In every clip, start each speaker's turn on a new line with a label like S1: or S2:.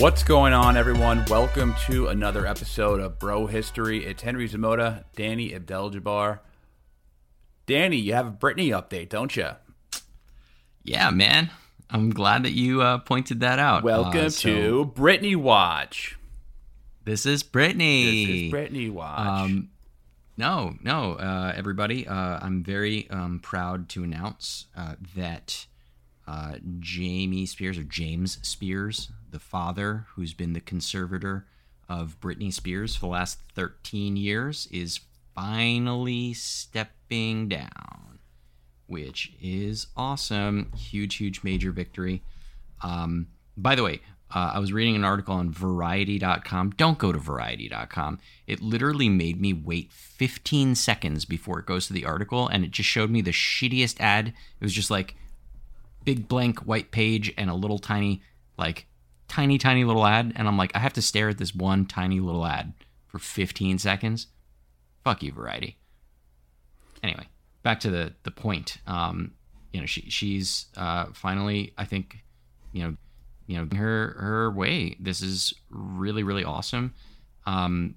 S1: What's going on, everyone? Welcome to another episode of Bro History. It's Henry Zamota, Danny Abdel-Jabbar. Danny, you have a Britney update, don't you?
S2: Yeah, man. I'm glad that you uh, pointed that out.
S1: Welcome
S2: Uh, so
S1: to Britney Watch.
S2: This is Britney.
S1: This is Britney Watch.
S2: Um, no, no, uh, everybody. Uh, I'm very um, proud to announce uh, that uh, Jamie Spears or James Spears, the father who's been the conservator of Britney Spears for the last 13 years, is finally stepping down, which is awesome. Huge, huge, major victory. Um, by the way, uh, I was reading an article on Variety.com. Don't go to Variety.com. It literally made me wait 15 seconds before it goes to the article, and it just showed me the shittiest ad. It was just like big blank white page and a little tiny, like tiny, tiny little ad. And I'm like, I have to stare at this one tiny little ad for 15 seconds. Fuck you, Variety. Anyway, back to the the point. Um, you know, she she's uh, finally, I think, you know, you know, her her way. This is really really awesome. Um,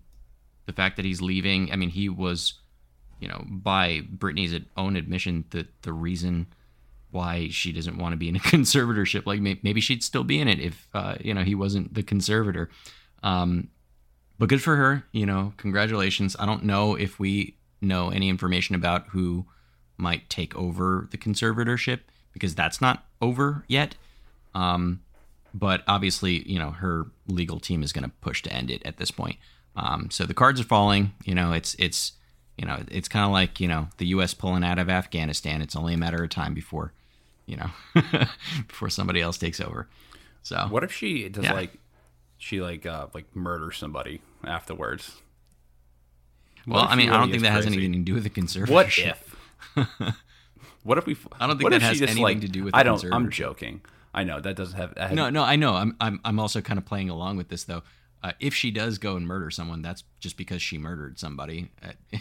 S2: the fact that he's leaving. I mean, he was, you know, by Britney's own admission, the the reason why she doesn't want to be in a conservatorship. Like maybe she'd still be in it if uh, you know he wasn't the conservator. Um, but good for her. You know, congratulations. I don't know if we know any information about who might take over the conservatorship because that's not over yet. Um, but obviously, you know, her legal team is going to push to end it at this point. Um, so the cards are falling. You know, it's it's you know it's kind of like you know the U.S. pulling out of Afghanistan. It's only a matter of time before you know before somebody else takes over. So
S1: what if she does
S2: Yeah.
S1: like she like uh like murder somebody afterwards? What
S2: well, I mean, I don't think that has anything to do with the conservatorship.
S1: What if? what if we?
S2: I don't think that has anything
S1: like-
S2: to do with
S1: I
S2: the
S1: don't. I'm joking. I know that doesn't have. that
S2: No, no, I know. I'm I'm I'm also kind of playing along with this though. Uh, if she does go and murder someone, that's just because she murdered somebody, uh,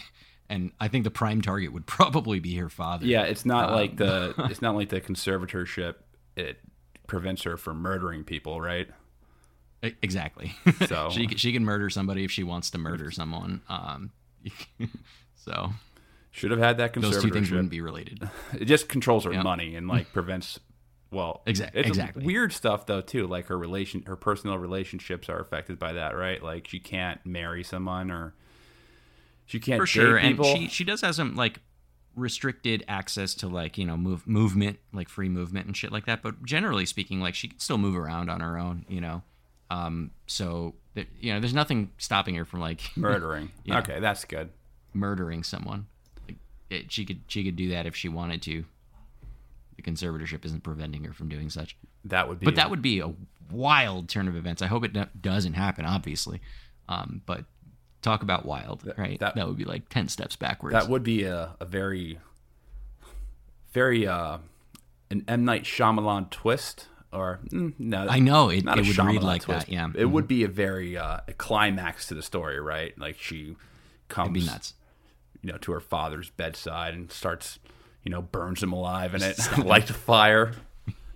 S2: and I think the prime target would probably be her father.
S1: Yeah, it's not
S2: Um,
S1: like the. It's not like the conservatorship. It prevents her from murdering people, right?
S2: Exactly.
S1: So-
S2: she she can murder somebody if she wants to murder someone. Um, so
S1: Should have had that
S2: those two things
S1: conservatorship.
S2: wouldn't be related.
S1: It just controls her
S2: Yeah.
S1: money and like prevents. Well,
S2: Exa-
S1: it's
S2: exactly.
S1: weird stuff though too. Like her relation, her personal relationships are affected by that, right? Like she can't marry someone or she can't
S2: for sure and she she does have some like restricted access to like you know move movement like free movement and shit like that but generally speaking like she can still move around on her own you know um so that you know there's nothing stopping her from like
S1: murdering.
S2: Yeah.
S1: Okay, that's good.
S2: murdering someone like, it, she could she could do that if she wanted to the conservatorship isn't preventing her from doing such
S1: That would be.
S2: but that would be a wild turn of events i hope it doesn't happen obviously um but talk about wild right
S1: that-
S2: that would be like 10 steps backwards
S1: that would be a, a very, very uh, an M Night Shyamalan twist. Or mm, no,
S2: I know, it-
S1: not
S2: it
S1: a
S2: would read like
S1: twist.
S2: that, yeah.
S1: it would be a very uh, a climax to the story, right? Like she comes,
S2: It'd be nuts.
S1: you know, to her father's bedside and starts, you know, burns him alive in it, lights a fire,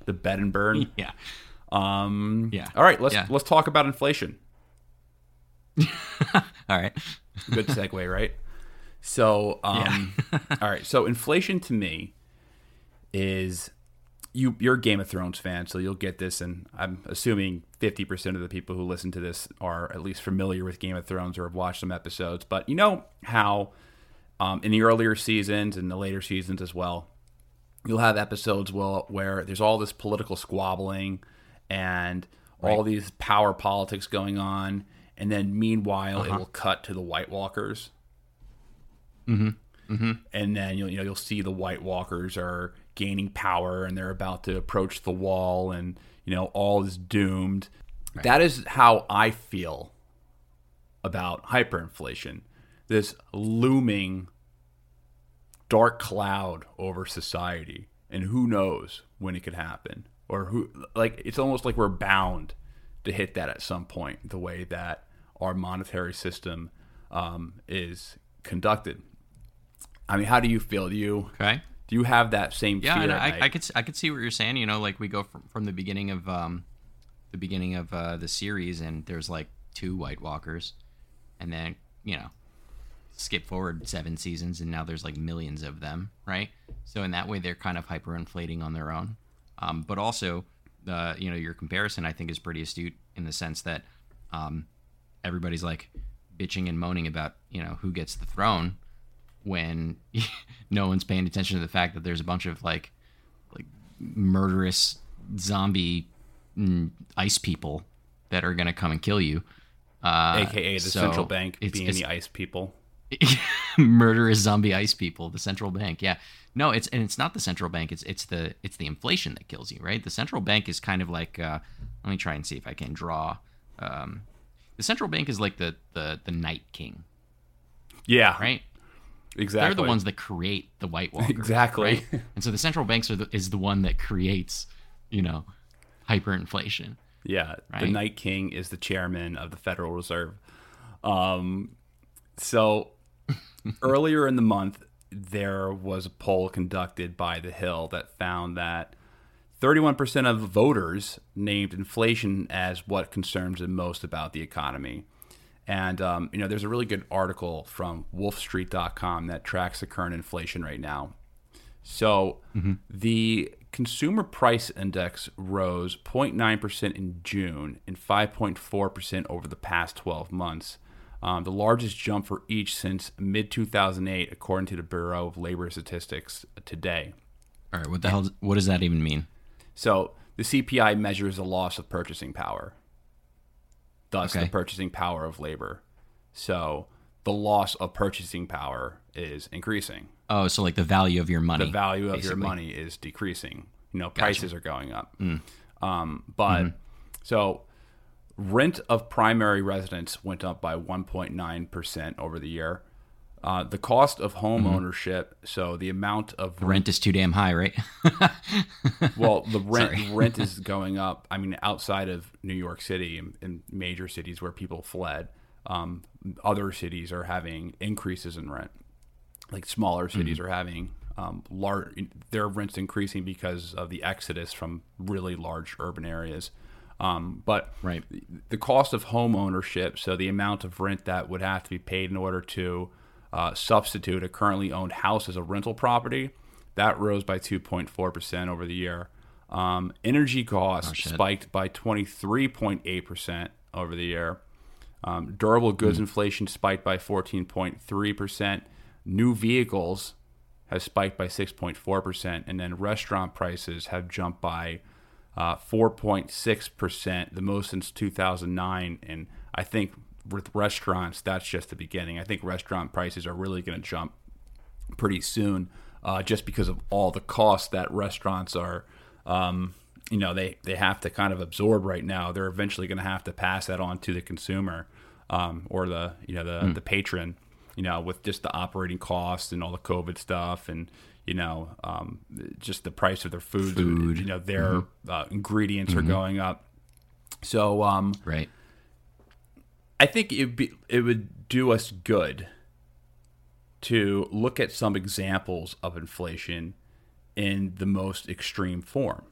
S1: the bed and burn.
S2: Yeah.
S1: Um,
S2: Yeah.
S1: All right, let's
S2: Yeah.
S1: let's talk about inflation.
S2: All right.
S1: Good segue, right? So, um, all right. So, inflation to me is you. You're a Game of Thrones fan, so you'll get this, and I'm assuming 50 percent of the people who listen to this are at least familiar with Game of Thrones or have watched some episodes. But you know how um, in the earlier seasons and the later seasons as well, you'll have episodes where, where there's all this political squabbling and all these power politics going on, and then meanwhile it will cut to the White Walkers. Mm-hmm. Mm-hmm. And then you'll you know you'll see the White Walkers are gaining power and they're about to approach the wall, and you know all is doomed. That is how I feel about hyperinflation. This looming dark cloud over society and who knows when it could happen or who like it's almost like we're bound to hit that at some point the way that our monetary system um, is conducted i mean how do you feel do you
S2: Okay.
S1: do you have that same
S2: Yeah,
S1: fear
S2: I? I could I could see what you're saying. You know, like we go from, from the beginning of um, the beginning of uh, the series, and there's like two White Walkers, and then you know, skip forward seven seasons, and now there's like millions of them, right? So in that way, they're kind of hyperinflating on their own. Um, but also, uh, you know, your comparison I think is pretty astute in the sense that um, everybody's like bitching and moaning about you know who gets the throne when no one's paying attention to the fact that there's a bunch of like like murderous zombie mm, ice people that are gonna come and kill you. Uh,
S1: aka the
S2: so
S1: central bank
S2: it's-
S1: being
S2: it's-
S1: the ice people
S2: murderous zombie ice people, the central bank. Yeah, no, it's and it's not the central bank. It's it's the it's the inflation that kills you, right? The central bank is kind of like. Uh, let me try and see if I can draw. Um, the central bank is like the the the night king,
S1: yeah
S2: right?
S1: exactly
S2: They're the ones that create the White Walkers.
S1: Exactly.
S2: right? And so the central banks are the, is the one that creates, you know, hyperinflation.
S1: Yeah, the? Night King is the chairman of the Federal Reserve. Um, so earlier in the month, there was a poll conducted by The Hill that found that 31% of voters named inflation as what concerns them most about the economy. And, um, you know, there's a really good article from wolfstreet.com that tracks the current inflation right now. So the consumer price index rose 0.9% in June and 5.4% over the past 12 months, um, the largest jump for each since mid 2008, according to the Bureau of Labor Statistics today.
S2: All right, what the hell? What does that even mean?
S1: So the CPI measures the loss of purchasing power, thus
S2: Okay.
S1: the purchasing power of labor. So the loss of purchasing power is increasing.
S2: Oh, so like the value of your money.
S1: the value of your money is decreasing. You know, prices are going up.
S2: Mm.
S1: Um, but
S2: Mm-hmm.
S1: so rent of primary residence went up by 1.9% over the year. Uh, the cost of home ownership, so the amount of
S2: Mm-hmm. The rent is too damn high, right?
S1: well, the rent rent is going up. I mean, outside of New York City and, and major cities where people fled, um, other cities are having increases in rent. Like smaller
S2: Mm-hmm.
S1: cities are having um, large their rents increasing because of the exodus from really large urban areas. Um, but
S2: Right.
S1: the cost of home ownership, so the amount of rent that would have to be paid in order to uh, substitute a currently owned house as a rental property, that rose by 2.4% over the year. Um, energy costs
S2: shit.
S1: spiked by 23.8% over the year. Um, durable goods inflation spiked by 14.3%. New vehicles has spiked by 6.4%. And then restaurant prices have jumped by uh, 4.6%, the most since 2009. And I think with restaurants, that's just the beginning. I think restaurant prices are really going to jump pretty soon uh, just because of all the costs that restaurants are. Um, you know they, they have to kind of absorb right now. They're eventually going to have to pass that on to the consumer um, or the you know the the patron. You know with just the operating costs and all the COVID stuff and you know um, just the price of their food.
S2: Food.
S1: You know their uh, ingredients are going up. So um,
S2: right.
S1: I think it be it would do us good to look at some examples of inflation in the most extreme form.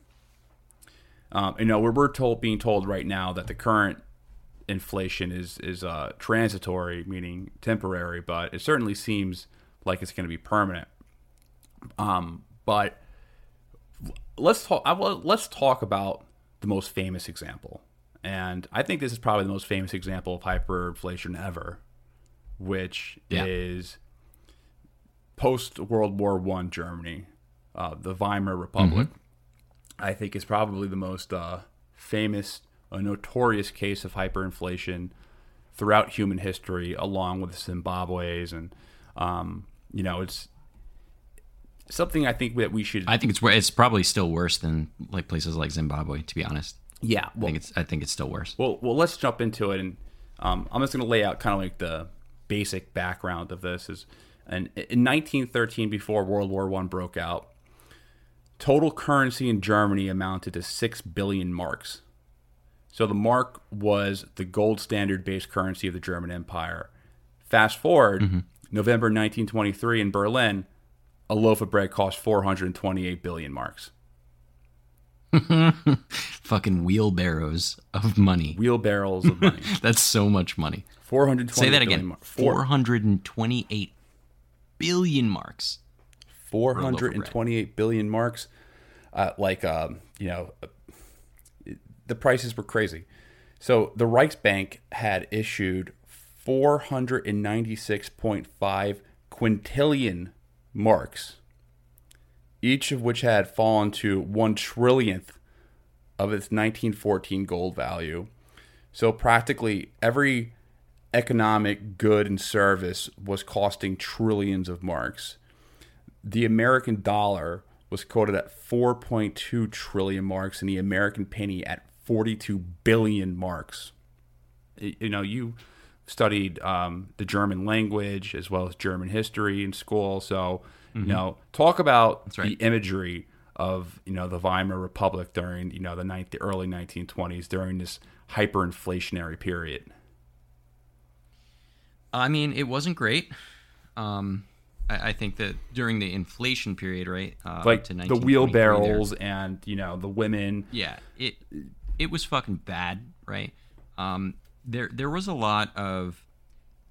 S1: Um, you know, we're, we're told being told right now that the current inflation is is uh, transitory, meaning temporary, but it certainly seems like it's going to be permanent. Um, but let's talk. Let's talk about the most famous example, and I think this is probably the most famous example of hyperinflation ever, which
S2: Yeah.
S1: is post World War One Germany. uh, the Weimar Republic, I think is probably the most uh, famous, a notorious case of hyperinflation throughout human history, along with Zimbabwe's, and um, you know, it's something I think that we should.
S2: I think it's it's probably still worse than like places like Zimbabwe. To be honest,
S1: yeah,
S2: I
S1: well,
S2: think it's I think it's still worse.
S1: Well, well, let's jump into it, and um, I'm just going to lay out kind of like the basic background of this. Is and in 1913, before World War One broke out, total currency in Germany amounted to six billion marks. So the mark was the gold standard based currency of the German Empire. Fast forward, November 1923 in Berlin, a loaf of bread cost 428 billion marks.
S2: Fucking wheelbarrows of money.
S1: Wheelbarrows of money.
S2: That's so much money.
S1: 420
S2: Say that again.
S1: mar-
S2: 428 billion marks.
S1: Four
S2: loaf of
S1: hundred
S2: bread.
S1: and twenty-eight billion marks. Uh, like, um, you know, uh, the prices were crazy. So the Reichsbank had issued 496.5 quintillion marks, each of which had fallen to one trillionth of its 1914 gold value. So practically every economic good and service was costing trillions of marks the American dollar was quoted at 4.2 trillion marks and the American penny at 42 billion marks. You know, you studied um, the German language as well as German history in school. So, you know, talk about
S2: right.
S1: the imagery of, you know, the Weimar Republic during, you know, the, ninth, the early 1920s during this hyperinflationary period.
S2: I mean, it wasn't great. Um, I, I think that during the inflation period, right? Uh,
S1: Like
S2: to
S1: the
S2: 1923 there-
S1: wheelbarrows and, you know, the women.
S2: yeah, it it was fucking bad, right? Um, there there was a lot of,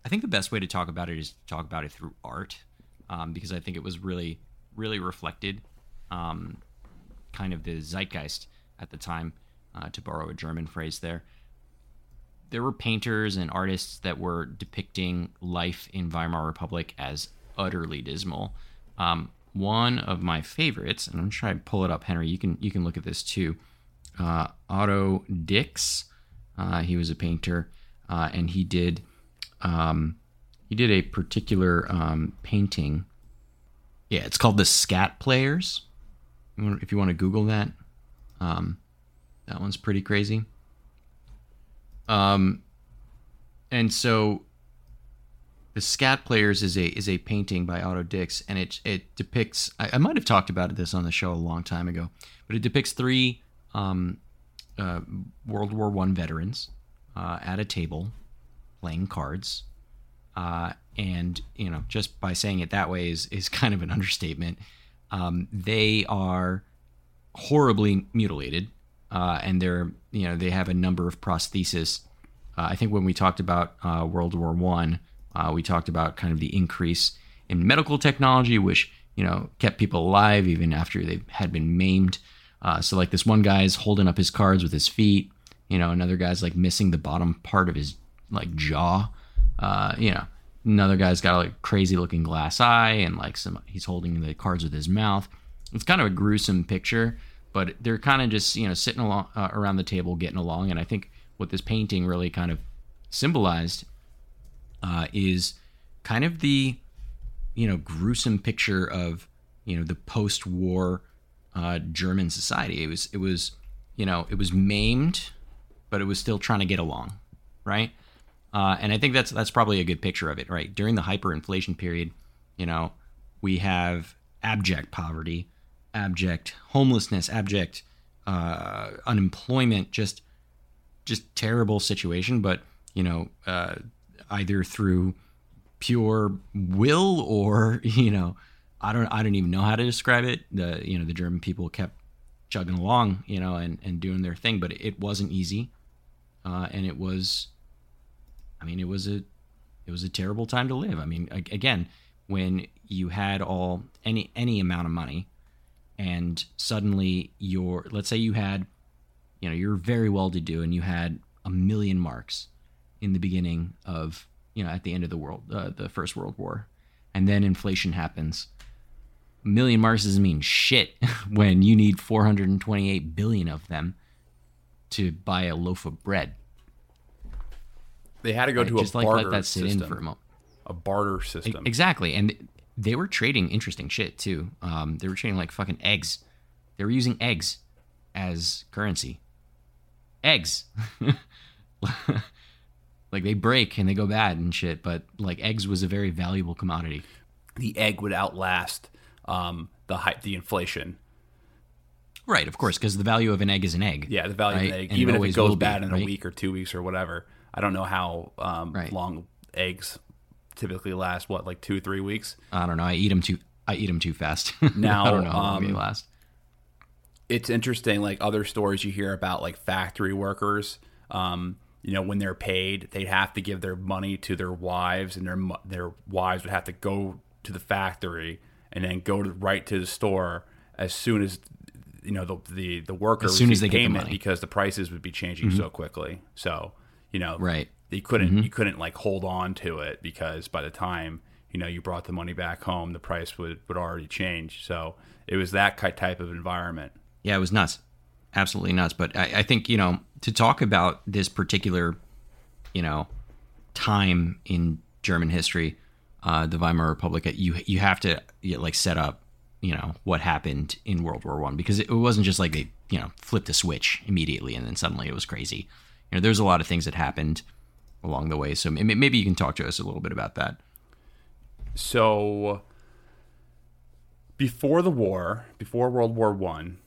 S2: I think the best way to talk about it is to talk about it through art, um, because I think it was really really reflected, um, kind of the zeitgeist at the time, uh, to borrow a German phrase there. There were painters and artists that were depicting life in Weimar Republic as utterly dismal. Um, one of my favorites, and I'm trying to pull it up, Henry. You can you can look at this too. Uh, Otto Dix, uh, he was a painter, uh, and he did um, he did a particular um, painting. Yeah, it's called the Skat Players. If you want to Google that, um, that one's pretty crazy. Um, and so the Skat Players is a is a painting by Otto Dix, and it it depicts. I, I might have talked about this on the show a long time ago, but it depicts three um, uh, World War One veterans uh, at a table playing cards, uh, and you know, just by saying it that way is is kind of an understatement. Um, they are horribly mutilated, uh, and they're you know they have a number of prostheses. Uh, I think when we talked about uh, World War One, uh, we talked about kind of the increase in medical technology, which you know kept people alive even after they had been maimed. Uh, so like this one guy's holding up his cards with his feet. You know, another guy's like missing the bottom part of his like jaw. Uh, you know, another guy's got a like crazy looking glass eye and like some he's holding the cards with his mouth. It's kind of a gruesome picture, but they're kind of just you know sitting along uh, around the table getting along. And I think what this painting really kind of symbolized uh, is kind of the you know gruesome picture of you know the post-war uh, German society. It was it was you know it was maimed, but it was still trying to get along, right? Uh, and I think that's that's probably a good picture of it, right? During the hyperinflation period, you know, we have abject poverty, abject homelessness, abject uh, unemployment, just just terrible situation. But you know, uh, either through pure will or you know, I don't I don't even know how to describe it. The you know the German people kept chugging along, you know, and and doing their thing, but it wasn't easy, uh, and it was I mean, it was a it was a terrible time to live. I mean, again, when you had all any any amount of money, and suddenly you're let's say you had, you know, you're very well to do, and you had a million marks in the beginning of you know at the end of the world uh, the First World War, and then inflation happens. a million marks doesn't mean shit when you need 428 billion of them to buy a loaf of bread.
S1: They had to go
S2: Right,
S1: to a
S2: just like
S1: barter
S2: let that sit
S1: system.
S2: in for a moment.
S1: a barter system.
S2: Exactly, and they were trading interesting shit too. Um, they were trading like fucking eggs. They were using eggs as currency. Eggs. like they break and they go bad and shit, but like eggs was a very valuable commodity.
S1: the egg would outlast um, the hype, the inflation.
S2: Right, of course, because the value of an egg is an egg.
S1: Yeah, the value of an egg,
S2: And
S1: even if it goes
S2: will be,
S1: bad in a
S2: right?
S1: week or two weeks or whatever. I don't know how um,
S2: Right.
S1: long eggs typically last. What, like two, three weeks?
S2: I don't know. I eat them too. I eat them too fast.
S1: Now,
S2: I don't know how long
S1: um,
S2: they last.
S1: it's interesting like other stories you hear about like factory workers um you know when they're paid they have to give their money to their wives and their their wives would have to go to the factory and then go to right to the store as soon as you know the the, the worker
S2: As soon as they get the money.
S1: because the prices would be changing so quickly so you know
S2: Right.
S1: you couldn't you couldn't like hold on to it because by the time you know you brought the money back home the price would would already change so it was that type of environment
S2: Yeah, it was nuts. Absolutely nuts. But I, I think, you know, to talk about this particular, you know, time in German history, uh, the Weimar Republic, you you have to you know, like set up, you know, what happened in World War One because it, it wasn't just like they, you know, flipped a switch immediately and then suddenly it was crazy. You know, there's a lot of things that happened along the way. So maybe you can talk to us a little bit about that.
S1: So before the war, before World War One,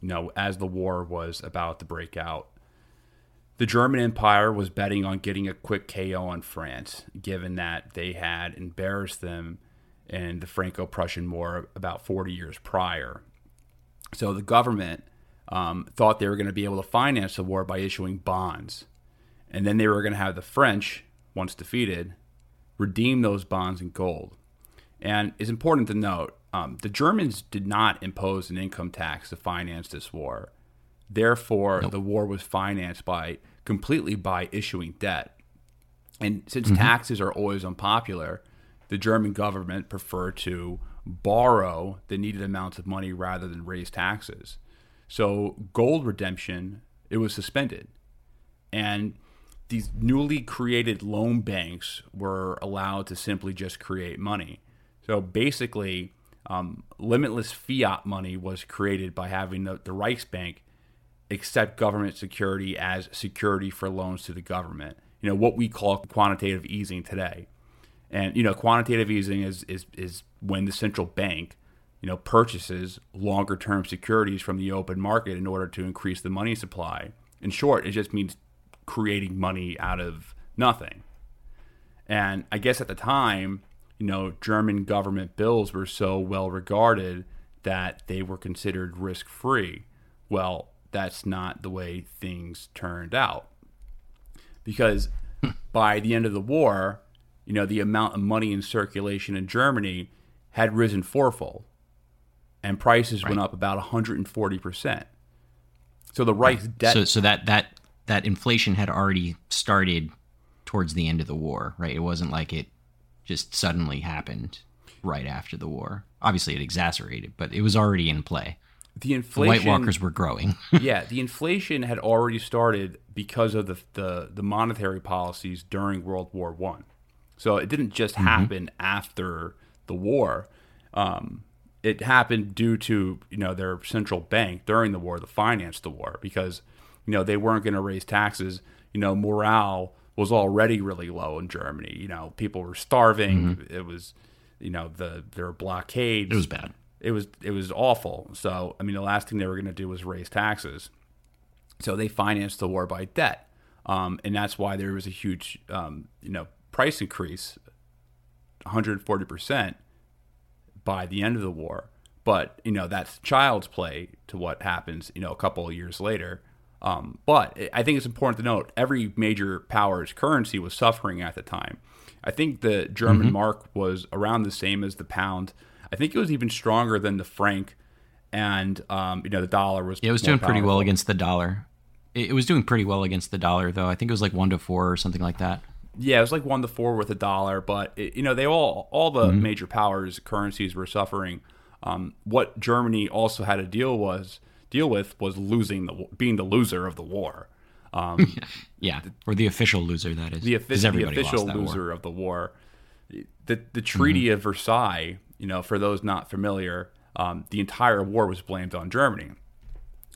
S1: you know, as the war was about to break out, the German Empire was betting on getting a quick KO on France, given that they had embarrassed them in the Franco-Prussian War about 40 years prior. So the government um, thought they were going to be able to finance the war by issuing bonds, and then they were going to have the French, once defeated, redeem those bonds in gold. And it's important to note um, the Germans did not impose an income tax to finance this war. Therefore, the war was financed by completely by issuing debt. And since taxes are always unpopular, the German government preferred to borrow the needed amounts of money rather than raise taxes. So gold redemption it was suspended, and these newly created loan banks were allowed to simply just create money. So basically, um, limitless fiat money was created by having the, the Reichsbank accept government security as security for loans to the government. You know what we call quantitative easing today. And you know, quantitative easing is is is when the central bank, you know, purchases longer term securities from the open market in order to increase the money supply. In short, it just means creating money out of nothing. And I guess at the time, you know, German government bills were so well regarded that they were considered risk free. Well, that's not the way things turned out. Because by the end of the war, you know, the amount of money in circulation in Germany had risen fourfold and prices went up about 140%. So the Reich's debt
S2: So so that that that inflation had already started towards the end of the war, right? It wasn't like it just suddenly happened right after the war. Obviously, it exacerbated, but it was already in play.
S1: the inflation.
S2: The White Walkers were growing.
S1: yeah, the inflation had already started because of the the, the monetary policies during World War One. So it didn't just happen after the war. Um, it happened due to you know their central bank during the war to finance the war because you know they weren't going to raise taxes. You know morale was already really low in Germany. You know people were starving. It was you know the there were blockades.
S2: it was bad.
S1: It was it was awful. So I mean, the last thing they were going to do was raise taxes. So they financed the war by debt, um, and that's why there was a huge um, you know price increase, 140 percent by the end of the war. But you know that's child's play to what happens you know a couple of years later. Um, but I think it's important to note every major power's currency was suffering at the time. I think the German mark was around the same as the pound. I think it was even stronger than the franc, and um, you know the dollar was.
S2: Yeah, it was doing pretty well against the dollar. It, it was doing pretty well against the dollar, though. I think it was like one to four or something like that.
S1: Yeah, it was like one to four with a dollar, but it, you know they all all the
S2: Mm-hmm.
S1: major powers currencies were suffering. Um, what Germany also had to deal was deal with was losing the being the loser of the war. Um,
S2: yeah, or the official loser that is.
S1: the, offi- the official
S2: that war.
S1: loser of the war. The the Treaty
S2: Mm-hmm.
S1: of Versailles, you know, for those not familiar, um, the entire war was blamed on Germany.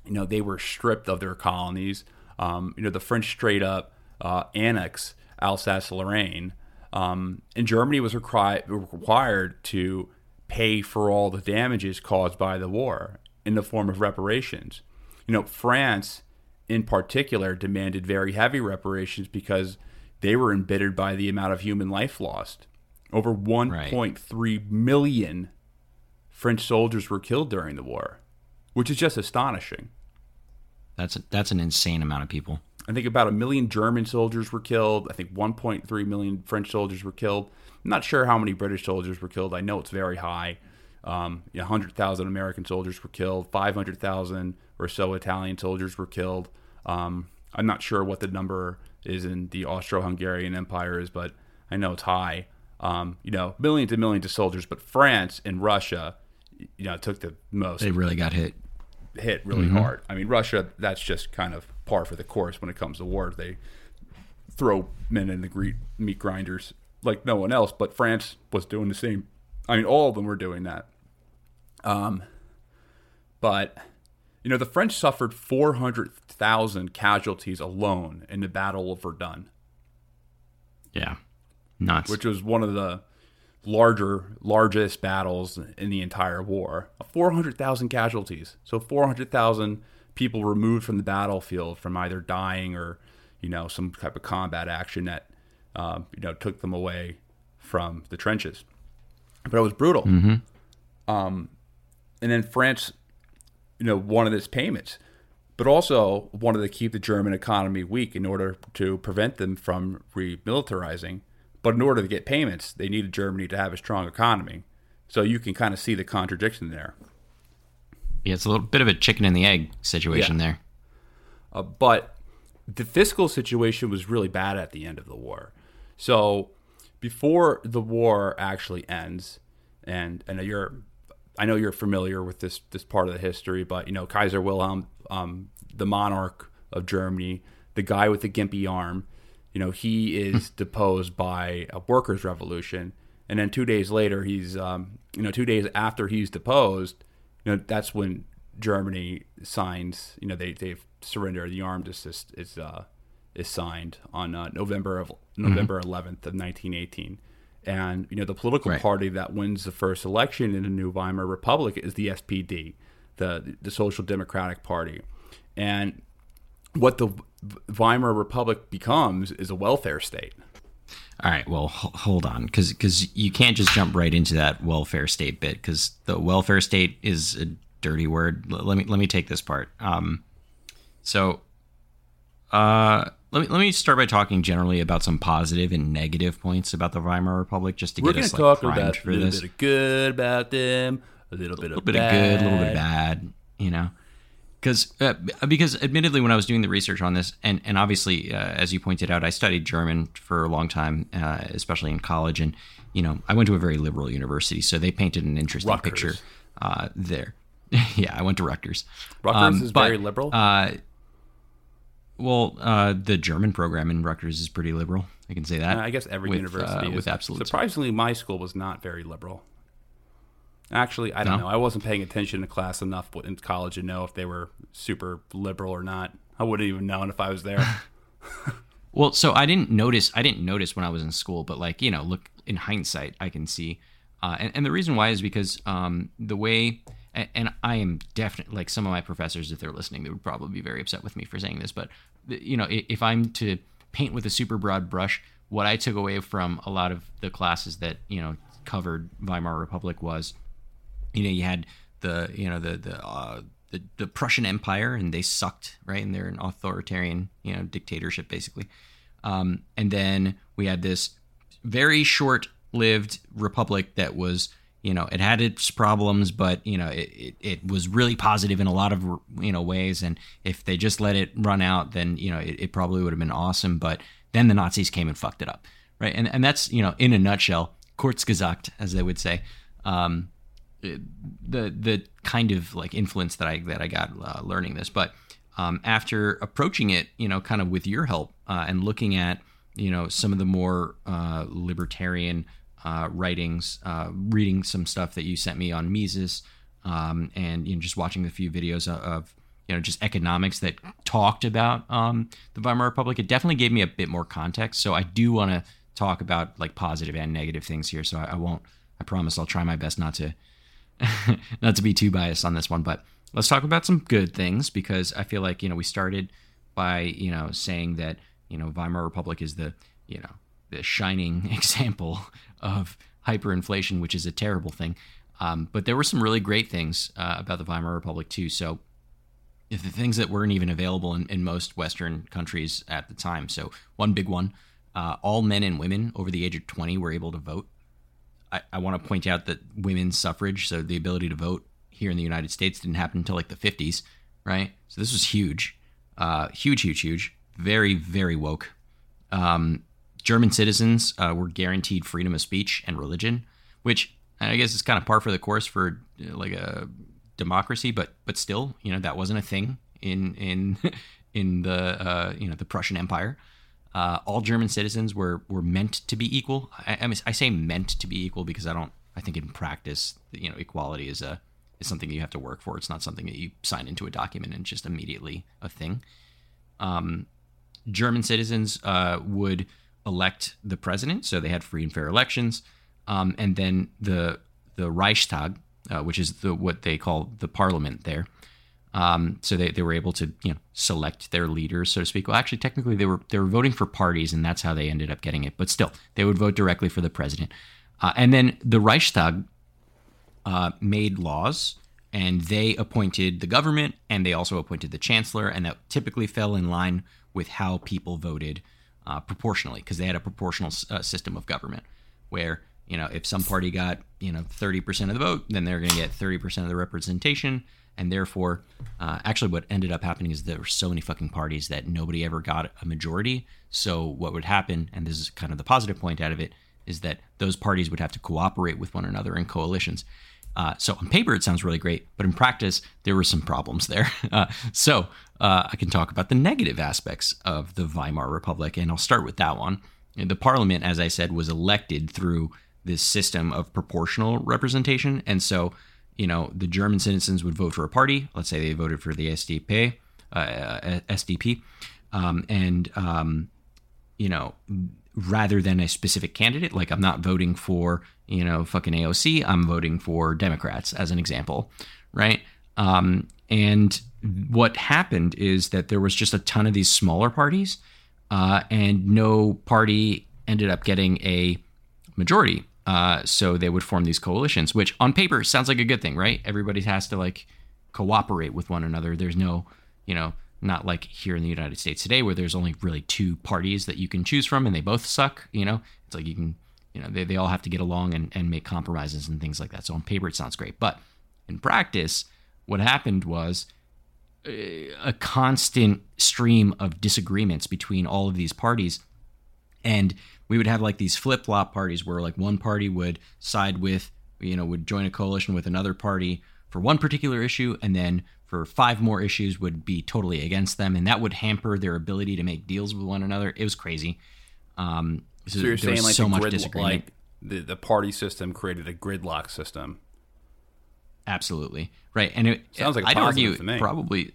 S1: You know, they were stripped of their colonies. Um, you know, the French straight up uh, annex Alsace-Lorraine, um, and Germany was requi- required to pay for all the damages caused by the war in the form of reparations. You know, France in particular demanded very heavy reparations because they were embittered by the amount of human life lost. Over 1.3 million French soldiers were killed during the war, which is just astonishing.
S2: That's that's an insane amount of people.
S1: I think about a million German soldiers were killed. I think 1.3 million French soldiers were killed. I'm not sure how many British soldiers were killed. I know it's very high. Um, you know, 100,000 American soldiers were killed. 500,000 or so Italian soldiers were killed. Um, I'm not sure what the number is in the Austro-Hungarian Empire is, but I know it's high. Um, you know, millions and millions of soldiers. But France and Russia, you know, took the most
S2: They really got hit.
S1: hit really hard. I mean, Russia, that's just kind of par for the course when it comes to war. They throw men in the meat grinders like no one else, but France was doing the same. I mean, all of them were doing that. Um, but you know, the French suffered four hundred thousand casualties alone in the Battle of Verdun
S2: Yeah, nuts.
S1: which was one of the larger largest battles in the entire war 400,000 casualties so 400,000 people removed from the battlefield from either dying or you know some type of combat action that um, you know took them away from the trenches but it was brutal um, and then France you know wanted its payments but also wanted to keep the German economy weak in order to prevent them from remilitarizing. But in order to get payments, they needed Germany to have a strong economy. So you can kind of see the contradiction there.
S2: Yeah, it's a little bit of a chicken and the egg situation
S1: Yeah.
S2: there.
S1: Uh, but the fiscal situation was really bad at the end of the war. So before the war actually ends, and and you're, I know you're familiar with this this part of the history, but you know Kaiser Wilhelm, um, the monarch of Germany, the guy with the gimpy arm, you know he is deposed by a workers' revolution, and then two days later he's, um, you know, two days after he's deposed, you know that's when Germany signs. You know they they've surrendered. The armistice is is, uh, is signed on uh, November of November 11th of 1918. And you know the political
S2: Right.
S1: party that wins the first election in the new Weimar Republic is the SPD, the the Social Democratic Party, and what the Weimar Republic becomes is a welfare state.
S2: All right, well, h- hold on, because you can't just jump right into that welfare state bit, because the welfare state is a dirty word. L- let me let me take this part. Um, so, uh, let me let me start by talking generally about some positive and negative points about the Weimar Republic, just to
S1: We're
S2: get
S1: going
S2: us
S1: to
S2: like,
S1: talk
S2: primed
S1: about a little
S2: this.
S1: bit of good about them, a little bit
S2: a
S1: of
S2: little bit of good, a little bit of bad, you know. Because uh, because admittedly, when I was doing the research on this, and and obviously, uh, as you pointed out, I studied German for a long time, uh, especially in college, and you know, I went to a very liberal university, so they painted an interesting
S1: Rutgers.
S2: picture uh, there. yeah, I went to Rutgers.
S1: Rutgers
S2: Um,
S1: is
S2: but,
S1: very liberal.
S2: Uh, well, uh, the German program in Rutgers is pretty liberal. I can say that.
S1: I guess every
S2: with,
S1: university is.
S2: with absolute
S1: Surprisingly, my school was not very liberal. Actually, I don't
S2: No?
S1: know. I wasn't paying attention to class enough in college to know if they were super liberal or not. I wouldn't even known if I was there.
S2: Well, so I didn't notice. I didn't notice when I was in school, but like you know, look in hindsight, I can see. Uh, and, and the reason why is because um, the way, and, and I am definitely like some of my professors, if they're listening, they would probably be very upset with me for saying this. But you know, if I'm to paint with a super broad brush, what I took away from a lot of the classes that you know covered Weimar Republic was you know you had the you know the the uh, the, the Prussian Empire and they sucked right? And they're an authoritarian you know dictatorship basically. Um, and then we had this very short lived republic that was you know it had its problems but you know it, it, it was really positive in a lot of you know ways. And if they just let it run out then you know it, it probably would have been awesome. But then the nazis came and fucked it up right? And and that's you know in a nutshell kurzgesagt as they would say. Um, the the kind of like influence that I that I got uh, learning this. But um, after approaching it, you know, kind of with your help uh, and looking at you know some of the more uh, libertarian uh, writings, uh, reading some stuff that you sent me on Mises, um, and you know just watching a few videos of, of you know just economics that talked about um, the Weimar Republic, it definitely gave me a bit more context. So I do want to talk about like positive and negative things here. So I, I won't. I promise I'll try my best not to not to be too biased on this one, but let's talk about some good things because I feel like you know we started by you know saying that you know Weimar Republic is the you know the shining example of hyperinflation, which is a terrible thing. Um, but there were some really great things uh, about the Weimar Republic too. So if the things that weren't even available in, in most Western countries at the time. So one big one, uh, all men and women over the age of 20 were able to vote. I, I want to point out that women's suffrage, so the ability to vote here in the United States, didn't happen until like the 50s, right? So this was huge, uh, huge, huge, huge, very, very woke. Um, German citizens uh, were guaranteed freedom of speech and religion, which I guess is kind of par for the course for uh, like a democracy, but but still, you know, that wasn't a thing in in in the uh, you know the Prussian Empire. Uh, all German citizens were were meant to be equal. I, I, mean, I say meant to be equal because I don't. I think in practice, you know, equality is a is something you have to work for. It's not something that you sign into a document and just immediately a thing. Um, German citizens uh, would elect the president, so they had free and fair elections, um, and then the the Reichstag, uh, which is the what they call the parliament there, um, so they, they were able to you know select their leaders, so to speak. Well, actually, technically, they were they were voting for parties, and that's how they ended up getting it. But still, they would vote directly for the president. Uh, and then the Reichstag uh, made laws, and they appointed the government, and they also appointed the chancellor, and that typically fell in line with how people voted uh, proportionally, because they had a proportional uh, system of government where you know if some party got you know 30% of the vote, then they're going to get 30% of the representation and therefore, uh, actually, what ended up happening is there were so many fucking parties that nobody ever got a majority. So what would happen, and this is kind of the positive point out of it, is that those parties would have to cooperate with one another in coalitions. Uh, so on paper, it sounds really great, but in practice, there were some problems there. Uh, so uh, I can talk about the negative aspects of the Weimar Republic, and I'll start with that one. The parliament, as I said, was elected through this system of proportional representation, and so you know, the German citizens would vote for a party. Let's say they voted for the SDP, uh, SDP, um, and um, you know, rather than a specific candidate, like I'm not voting for you know fucking AOC, I'm voting for Democrats as an example, right? Um, and what happened is that there was just a ton of these smaller parties, uh, and no party ended up getting a majority uh, so they would form these coalitions, which on paper sounds like a good thing, right? Everybody has to like cooperate with one another. There's no, you know, not like here in the United States today where there's only really two parties that you can choose from and they both suck, you know? It's like you can, you know, they, they all have to get along and, and make compromises and things like that. So on paper, it sounds great. But in practice, what happened was a constant stream of disagreements between all of these parties. And we would have like these flip flop parties where like one party would side with, you know, would join a coalition with another party for one particular issue, and then for five more issues would be totally against them, and that would hamper their ability to make deals with one another. It was crazy. Um,
S1: so, so you're saying like so much grid, disagreement. Like the the party system created a gridlock system.
S2: Absolutely right, and it
S1: sounds like
S2: I'd argue probably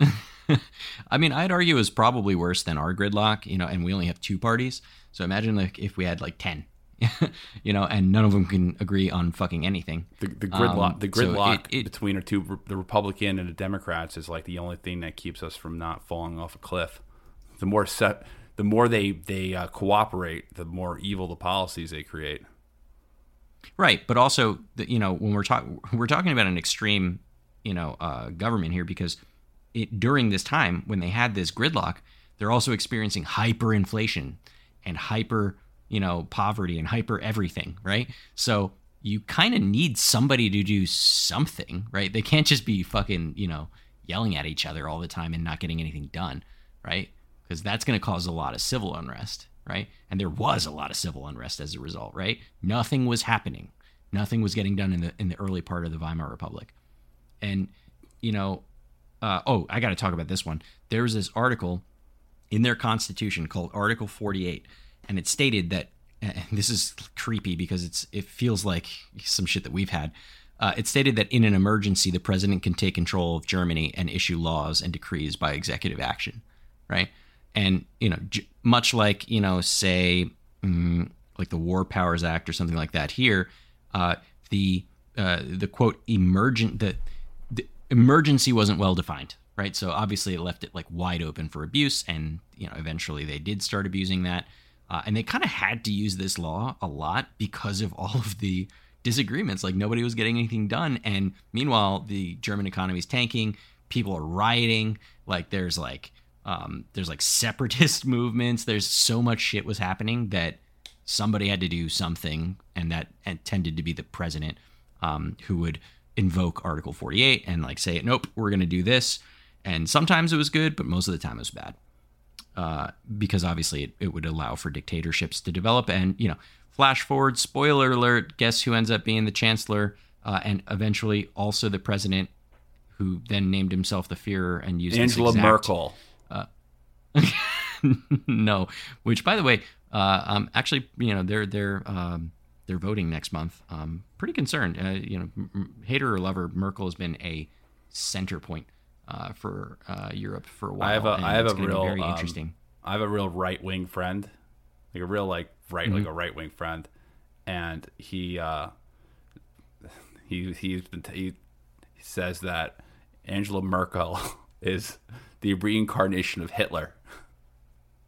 S2: I mean, I'd argue is probably worse than our gridlock, you know, and we only have two parties. So imagine like if we had like 10, you know, and none of them can agree on fucking anything.
S1: The, the gridlock, um, the gridlock so it, it, between our two, the Republican and the Democrats is like the only thing that keeps us from not falling off a cliff. The more set, the more they, they uh, cooperate, the more evil the policies they create.
S2: Right. But also, the, you know, when we're talking, we're talking about an extreme, you know, uh, government here because it, during this time when they had this gridlock, they're also experiencing hyperinflation and hyper, you know, poverty and hyper everything, right? So you kind of need somebody to do something, right? They can't just be fucking, you know, yelling at each other all the time and not getting anything done, right? Because that's going to cause a lot of civil unrest, right? And there was a lot of civil unrest as a result, right? Nothing was happening. Nothing was getting done in the in the early part of the Weimar Republic, and you know, uh, oh, I got to talk about this one. There was this article in their constitution called Article 48, and it stated that this is creepy because it's it feels like some shit that we've had. Uh, it stated that in an emergency, the president can take control of Germany and issue laws and decrees by executive action, right? And you know, j- much like you know, say mm, like the War Powers Act or something like that. Here, uh, the uh, the quote emergent the emergency wasn't well defined, right? So obviously, it left it like wide open for abuse, and you know, eventually they did start abusing that. Uh, and they kind of had to use this law a lot because of all of the disagreements. Like nobody was getting anything done. And meanwhile, the German economy is tanking. People are rioting. Like there's like um, there's like separatist movements. There's so much shit was happening that somebody had to do something, and that and tended to be the president um, who would invoke Article 48 and like say, it, nope, we're going to do this. And sometimes it was good, but most of the time it was bad uh, because obviously it, it would allow for dictatorships to develop. And, you know, flash forward, spoiler alert, guess who ends up being the chancellor uh, and eventually also the president who then named himself the Führer and used
S1: Angela
S2: exact,
S1: Merkel.
S2: Uh, no, which by the way, uh, um, actually, you know, they're they're um, they're voting next month. Um, pretty concerned. Uh, you know, m- hater or lover, Merkel has been a center point uh, for uh, Europe for a while.
S1: I have a I have a real
S2: very
S1: um,
S2: interesting.
S1: I have a real right wing friend, like a real like right like
S2: Mm-hmm.
S1: a right wing friend, and he uh, he he's been he, he says that Angela Merkel is the reincarnation of Hitler.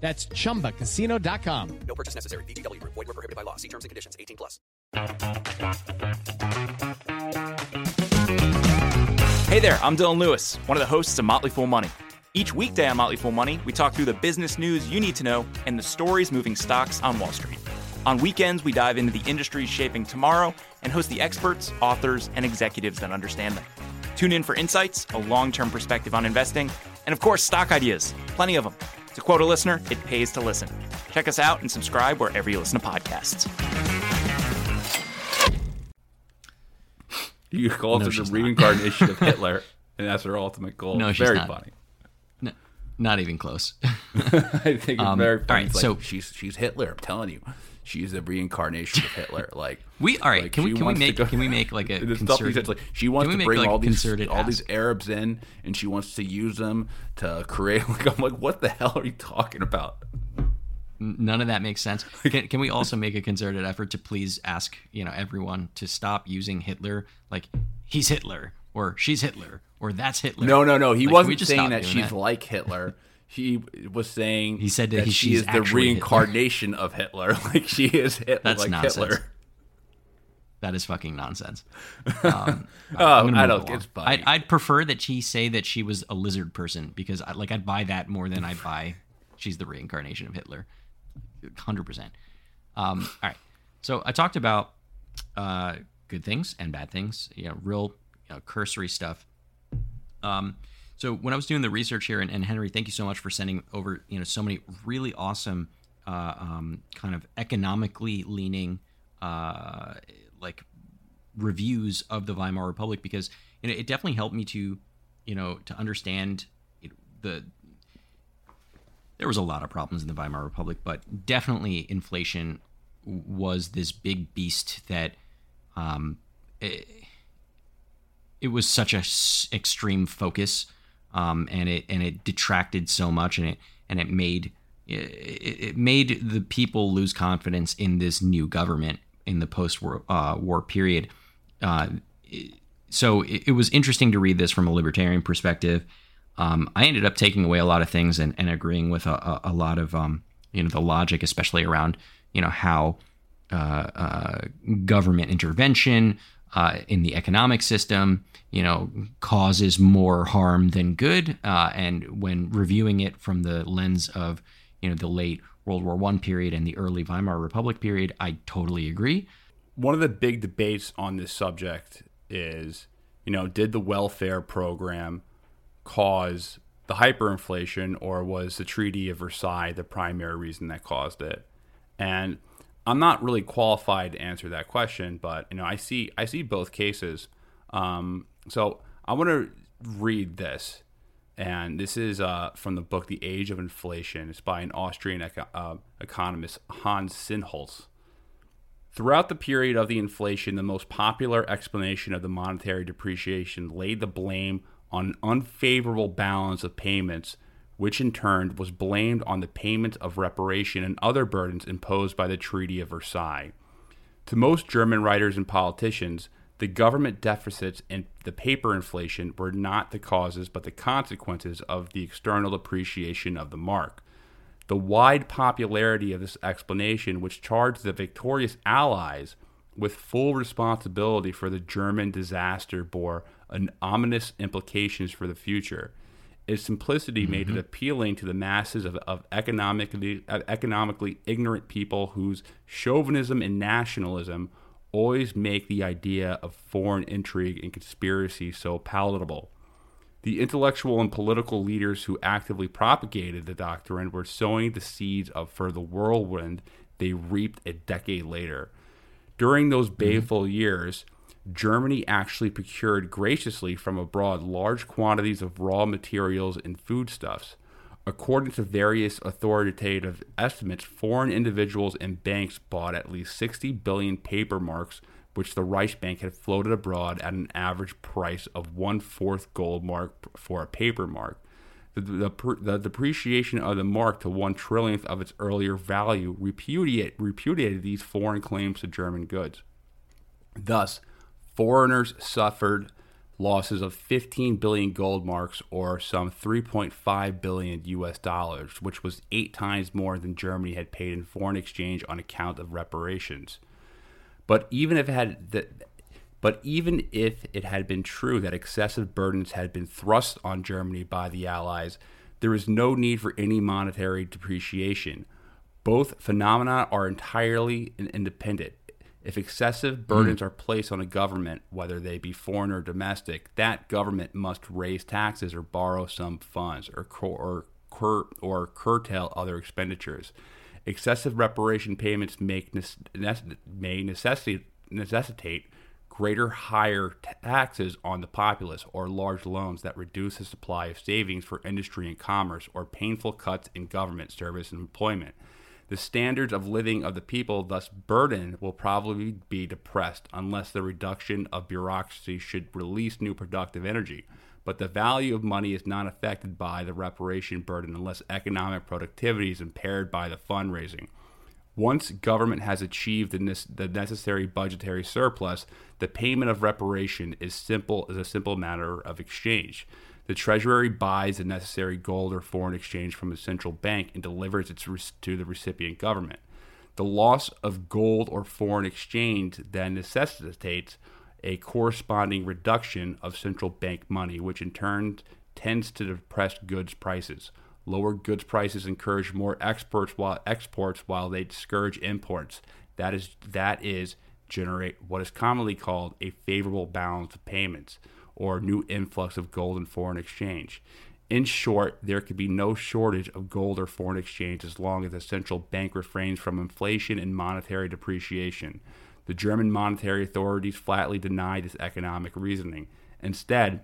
S3: That's chumbacasino.com.
S4: No purchase necessary. VGW Group. Void were prohibited by law. See terms and conditions. 18 plus.
S5: Hey there, I'm Dylan Lewis, one of the hosts of Motley Fool Money. Each weekday on Motley Fool Money, we talk through the business news you need to know and the stories moving stocks on Wall Street. On weekends, we dive into the industries shaping tomorrow and host the experts, authors, and executives that understand them. Tune in for insights, a long term perspective on investing, and of course, stock ideas. Plenty of them. To quote a listener, it pays to listen. Check us out and subscribe wherever you listen to podcasts.
S1: You call
S2: No,
S1: it
S2: she's
S1: the
S2: not.
S1: reincarnation of Hitler, and that's her ultimate goal.
S2: No, she's
S1: very
S2: not.
S1: funny.
S2: No, not even close.
S1: I think it's
S2: Um,
S1: very
S2: all
S1: funny.
S2: right,
S1: It's like,
S2: so-
S1: she's she's Hitler. I'm telling you, she's the reincarnation of Hitler. Like
S2: We all right?
S1: like,
S2: can we can we make
S1: go-
S2: can we make like a
S1: the stuff he
S2: concerted?
S1: says, like she wants to bring
S2: like,
S1: all these all these? Arabs in, and she wants to use them to create. Like I'm like, what the hell are you talking about?
S2: None of that makes sense. Can, can we also make a concerted effort to please ask you know everyone to stop using Hitler like he's Hitler or she's Hitler or that's Hitler?
S1: No, no, no. He
S2: Like,
S1: wasn't saying that she's like Hitler. He was saying
S2: He said that he-
S1: she is the
S2: actually Hitler.
S1: reincarnation of Hitler. Like she is Hitler.
S2: That's
S1: like
S2: nonsense.
S1: Hitler.
S2: That is fucking nonsense. Um,
S1: Oh, I don't. It's funny.
S2: I'd, I'd prefer that she say that she was a lizard person because I, like I'd buy that more than I'd buy she's the reincarnation of Hitler. Hundred percent. Um, all right. So I talked about uh, good things and bad things. You know, real you know, cursory stuff. Um, so when I was doing the research here, and, and Henry, thank you so much for sending over you know so many really awesome uh, um, kind of economically leaning uh, like reviews of the Weimar Republic because you know, it definitely helped me to you know to understand know, the there was a lot of problems in the Weimar Republic, but definitely inflation was this big beast that um, it, it was such a s- extreme focus, um, and it and it detracted so much, and it and it made it, made the people lose confidence in this new government in the post-war uh, war period. Uh, so it, it was interesting to read this from a libertarian perspective. Um, I ended up taking away a lot of things and, and agreeing with a, a, a lot of um, you know the logic, especially around you know how uh, uh, government intervention
S6: uh, in the economic system, you know, causes more harm than good. Uh, and when reviewing it from the lens of, you know, the late World War One period and the early Weimar Republic period, I totally agree.
S1: One of the big debates on this subject is, you know, did the welfare program cause the hyperinflation, or was the Treaty of Versailles the primary reason that caused it? And I'm not really qualified to answer that question, but you know, I see I see both cases. Um, so I want to read this, and this is uh, from the book "The Age of Inflation." It's by an Austrian eco- uh, economist Hans Sennholz. Throughout the period of the inflation, the most popular explanation of the monetary depreciation laid the blame on an unfavorable balance of payments which in turn was blamed on the payment of reparation and other burdens imposed by the Treaty of Versailles. To most German writers and politicians, the government deficits and the paper inflation were not the causes but the consequences of the external depreciation of the mark. The wide popularity of this explanation, which charged the victorious Allies with full responsibility for the German disaster, bore an ominous implications for the future. Its simplicity mm-hmm. made it appealing to the masses of, of economically, economically ignorant people whose chauvinism and nationalism always make the idea of foreign intrigue and conspiracy so palatable. The intellectual and political leaders who actively propagated the doctrine were sowing the seeds of for the whirlwind they reaped a decade later. During those mm-hmm. baleful mm-hmm. years, Germany actually procured graciously from abroad large quantities of raw materials and foodstuffs. According to various authoritative estimates, foreign individuals and banks bought at least 60 billion paper marks, which the Reichsbank had floated abroad at an average price of one fourth gold mark for a paper mark. The, the, the, depreciation of the mark to one trillionth of its earlier value repudiate, repudiated these foreign claims to German goods. Thus, Foreigners suffered losses of 15 billion gold marks or some 3.5 billion US dollars, which was eight times more than Germany had paid in foreign exchange on account of reparations. But even if it had the, but even if it had been true that excessive burdens had been thrust on Germany by the Allies, there is no need for any monetary depreciation. Both phenomena are entirely independent. If excessive burdens mm. are placed on a government, whether they be foreign or domestic, that government must raise taxes or borrow some funds or or cur- or curtail other expenditures. Excessive reparation payments make nece- may necessitate greater higher taxes on the populace or large loans that reduce the supply of savings for industry and commerce or painful cuts in government service and employment. The standards of living of the people, thus burdened, will probably be depressed unless the reduction of bureaucracy should release new productive energy. But the value of money is not affected by the reparation burden unless economic productivity is impaired by the fundraising. Once government has achieved the, necessary budgetary surplus, the payment of reparation is simple is a simple matter of exchange. The Treasury buys the necessary gold or foreign exchange from a central bank and delivers it to the recipient government. The loss of gold or foreign exchange then necessitates a corresponding reduction of central bank money, which in turn tends to depress goods prices. Lower goods prices encourage more exports while exports while they discourage imports. That is that is generate what is commonly called a favorable balance of payments or new influx of gold and foreign exchange. In short, there could be no shortage of gold or foreign exchange as long as the central bank refrains from inflation and monetary depreciation. The German monetary authorities flatly denied this economic reasoning. Instead,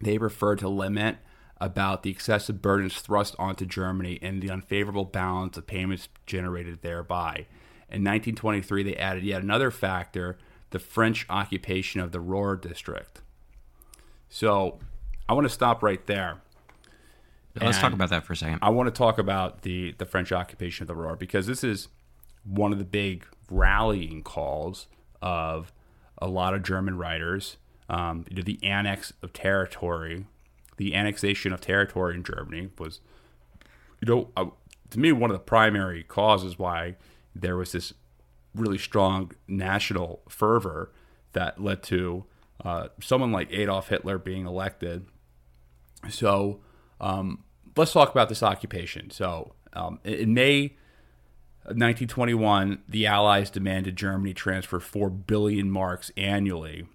S1: they preferred to lament about the excessive burdens thrust onto Germany and the unfavorable balance of payments generated thereby. In 1923, they added yet another factor the French occupation of the Ruhr district. So I want to stop right there.
S6: Let's talk about that for a second.
S1: I want to talk about the, the French occupation of the Ruhr because this is one of the big rallying calls of a lot of German writers. Um, you know, the annex of territory, the annexation of territory in Germany was, you know, uh, to me, one of the primary causes why there was this really strong national fervor that led to uh, someone like Adolf Hitler being elected. So um, let's talk about this occupation. So um, in May 1921, the Allies demanded Germany transfer 4 billion marks annually,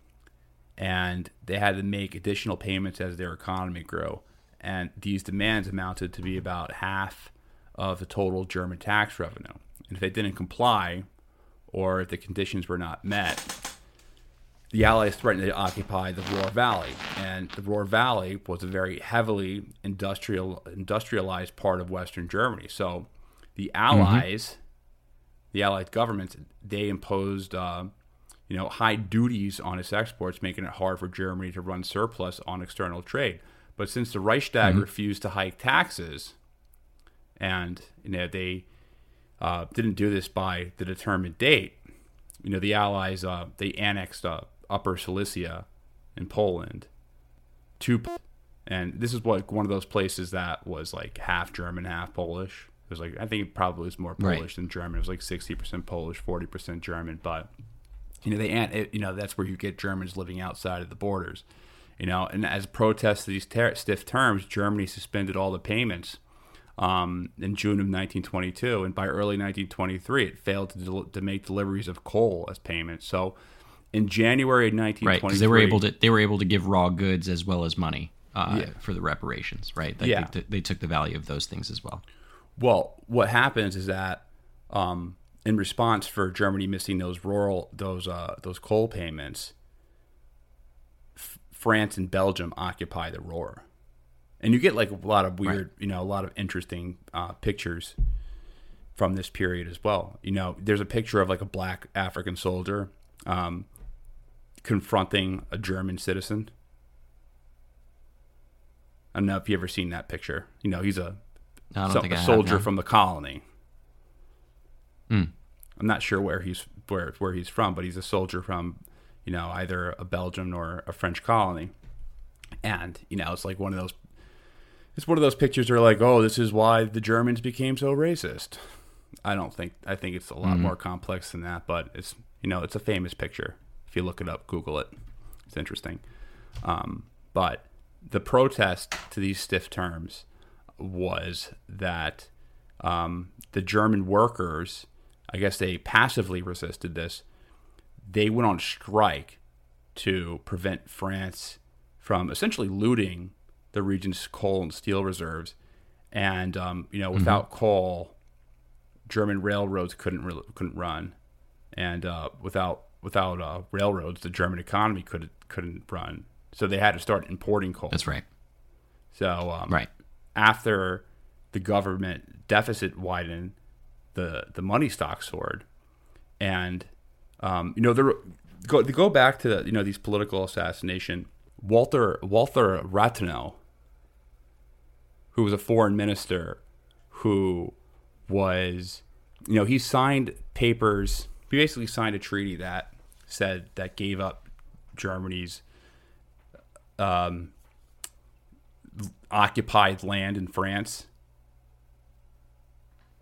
S1: and they had to make additional payments as their economy grew. And these demands amounted to be about half of the total German tax revenue. And if they didn't comply, or if the conditions were not met, the Allies threatened to occupy the Ruhr Valley. And the Ruhr Valley was a very heavily industrial, industrialized part of Western Germany. So the Allies the Allied governments they imposed uh, you know high duties on its exports, making it hard for Germany to run surplus on external trade. But since the Reichstag
S2: Mm-hmm.
S1: refused to hike taxes, and you know they uh, didn't do this by the determined date, you know the Allies uh, they annexed uh, Upper Silesia in Poland to and this is what one of those places that was like half German, half Polish. It was like I think it probably was more
S2: Right.
S1: Polish than German. It was like sixty percent Polish, forty percent German. But you know they it, you know that's where you get Germans living outside of the borders. You know, and as protest to these ter- stiff terms, Germany suspended all the payments um, in June of 1922, and by early 1923, it failed to, del- to make deliveries of coal as payments. So, in January of 1923,
S2: right because they were able to they were able to give raw goods as well as money uh,
S1: Yeah.
S2: for the reparations right like
S1: Yeah.
S2: they, they took the value of those things as well
S1: Well, what happens is that um, in response for Germany missing those rural those uh, those coal payments, F- France and Belgium occupy the Ruhr, and you get like a lot of weird, you know, a lot of interesting uh, pictures from this period as well. You know, there's a picture of like a black African soldier um, confronting a German citizen. I don't know if you ever seen that picture. You know, he's a, some-
S2: think have,
S1: soldier
S2: no.
S1: from the colony.
S2: Hmm.
S1: I'm not sure where he's where where he's from, but he's a soldier from, you know, either a Belgium or a French colony. And you know, it's like one of those. It's one of those pictures where like, oh, this is why the Germans became so racist. I don't think. I think it's a lot
S2: Mm-hmm.
S1: more complex than that, but it's you know, it's a famous picture. If you look it up, Google it. It's interesting. Um, but the protest to these stiff terms was that um, the German workers, I guess they passively resisted this. They went on strike to prevent France from essentially looting the region's coal and steel reserves. And um, you know, without coal, German railroads couldn't re- couldn't run, and uh, without without uh, railroads, the German economy could couldn't run. So they had to start importing coal.
S2: that's right
S1: So um,
S2: right
S1: after the government deficit widened, the the money stock soared, and um, you know there go to go back to the, you know these political assassination. Walter Walter Rathenau, who was a foreign minister, who was you know he signed papers. He basically signed a treaty that said that gave up Germany's occupied land in France.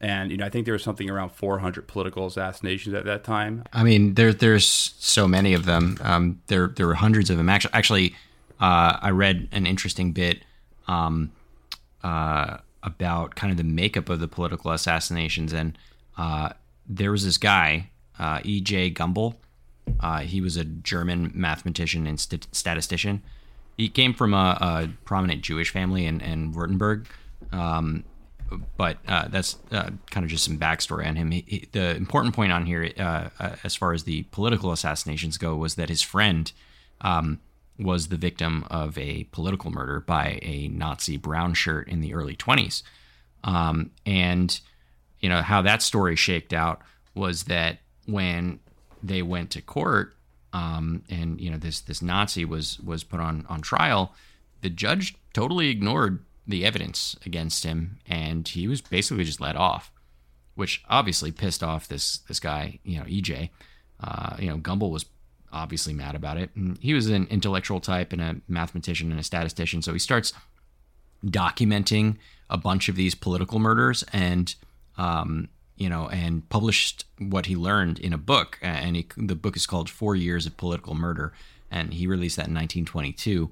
S1: And you know, I think there was something around 400 political assassinations at that time.
S2: I mean, there there's so many of them. Um, there there were hundreds of them. Actually, actually, uh, I read an interesting bit um, uh, about kind of the makeup of the political assassinations, and uh, there was this guy, uh, E. J. Gumbel. Uh, he was a German mathematician and st- statistician. He came from a, a prominent Jewish family in, in Württemberg. Um, but uh, that's uh, kind of just some backstory on him. He, he, the important point on here, uh, uh, as far as the political assassinations go, was that his friend um, was the victim of a political murder by a Nazi brown shirt in the early 20s. Um, and, you know, how that story shaked out was that when they went to court um, and, you know, this, this Nazi was, was put on, on trial, the judge totally ignored the evidence against him and he was basically just let off, which obviously pissed off this, this guy, you know, EJ. Uh, you know, Gumbel was obviously mad about it. And he was an intellectual type and a mathematician and a statistician. So he starts documenting a bunch of these political murders and um, you know, and published what he learned in a book. And he, the book is called Four Years of Political Murder, and he released that in 1922.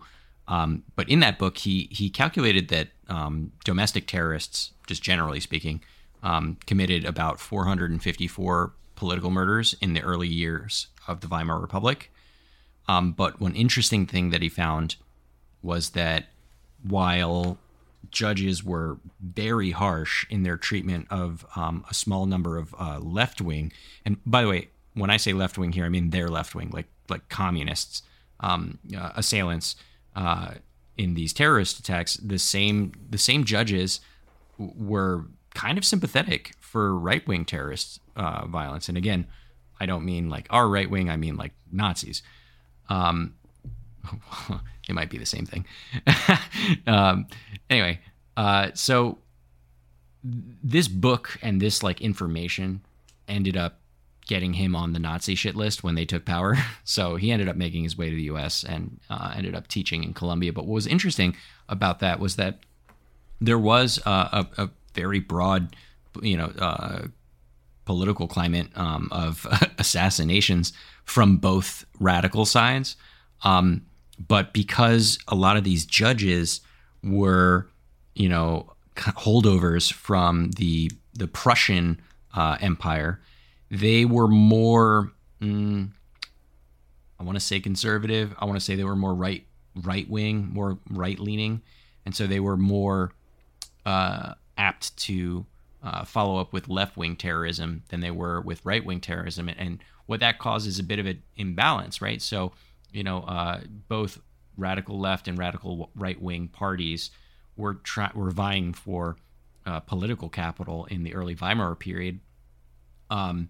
S2: Um, but in that book, he he calculated that um, domestic terrorists, just generally speaking, um, committed about 454 political murders in the early years of the Weimar Republic. Um, but one interesting thing that he found was that while judges were very harsh in their treatment of um, a small number of uh, left wing, and by the way, when I say left wing here, I mean their left wing, like like communists, um, uh, assailants uh, in these terrorist attacks. The same the same judges were kind of sympathetic for right wing terrorist uh, violence, and again, I don't mean like our right wing, I mean like Nazis. Um, it might be the same thing. um, anyway, uh, so this book and this like information ended up getting him on the Nazi shit list when they took power. So he ended up making his way to the U.S. and uh, ended up teaching in Columbia. But what was interesting about that was that there was uh, a, a, very broad, you know, uh, political climate um, of assassinations from both radical sides. Um, but because a lot of these judges were, you know, holdovers from the the Prussian uh, Empire, they were more. Mm, I want to say conservative. I want to say they were more right right wing, more right leaning, and so they were more uh, apt to uh, follow up with left wing terrorism than they were with right wing terrorism, and, and, what that causes a bit of an imbalance, right? So you know, uh, both radical left and radical right wing parties were were vying for uh, political capital in the early Weimar period. Um,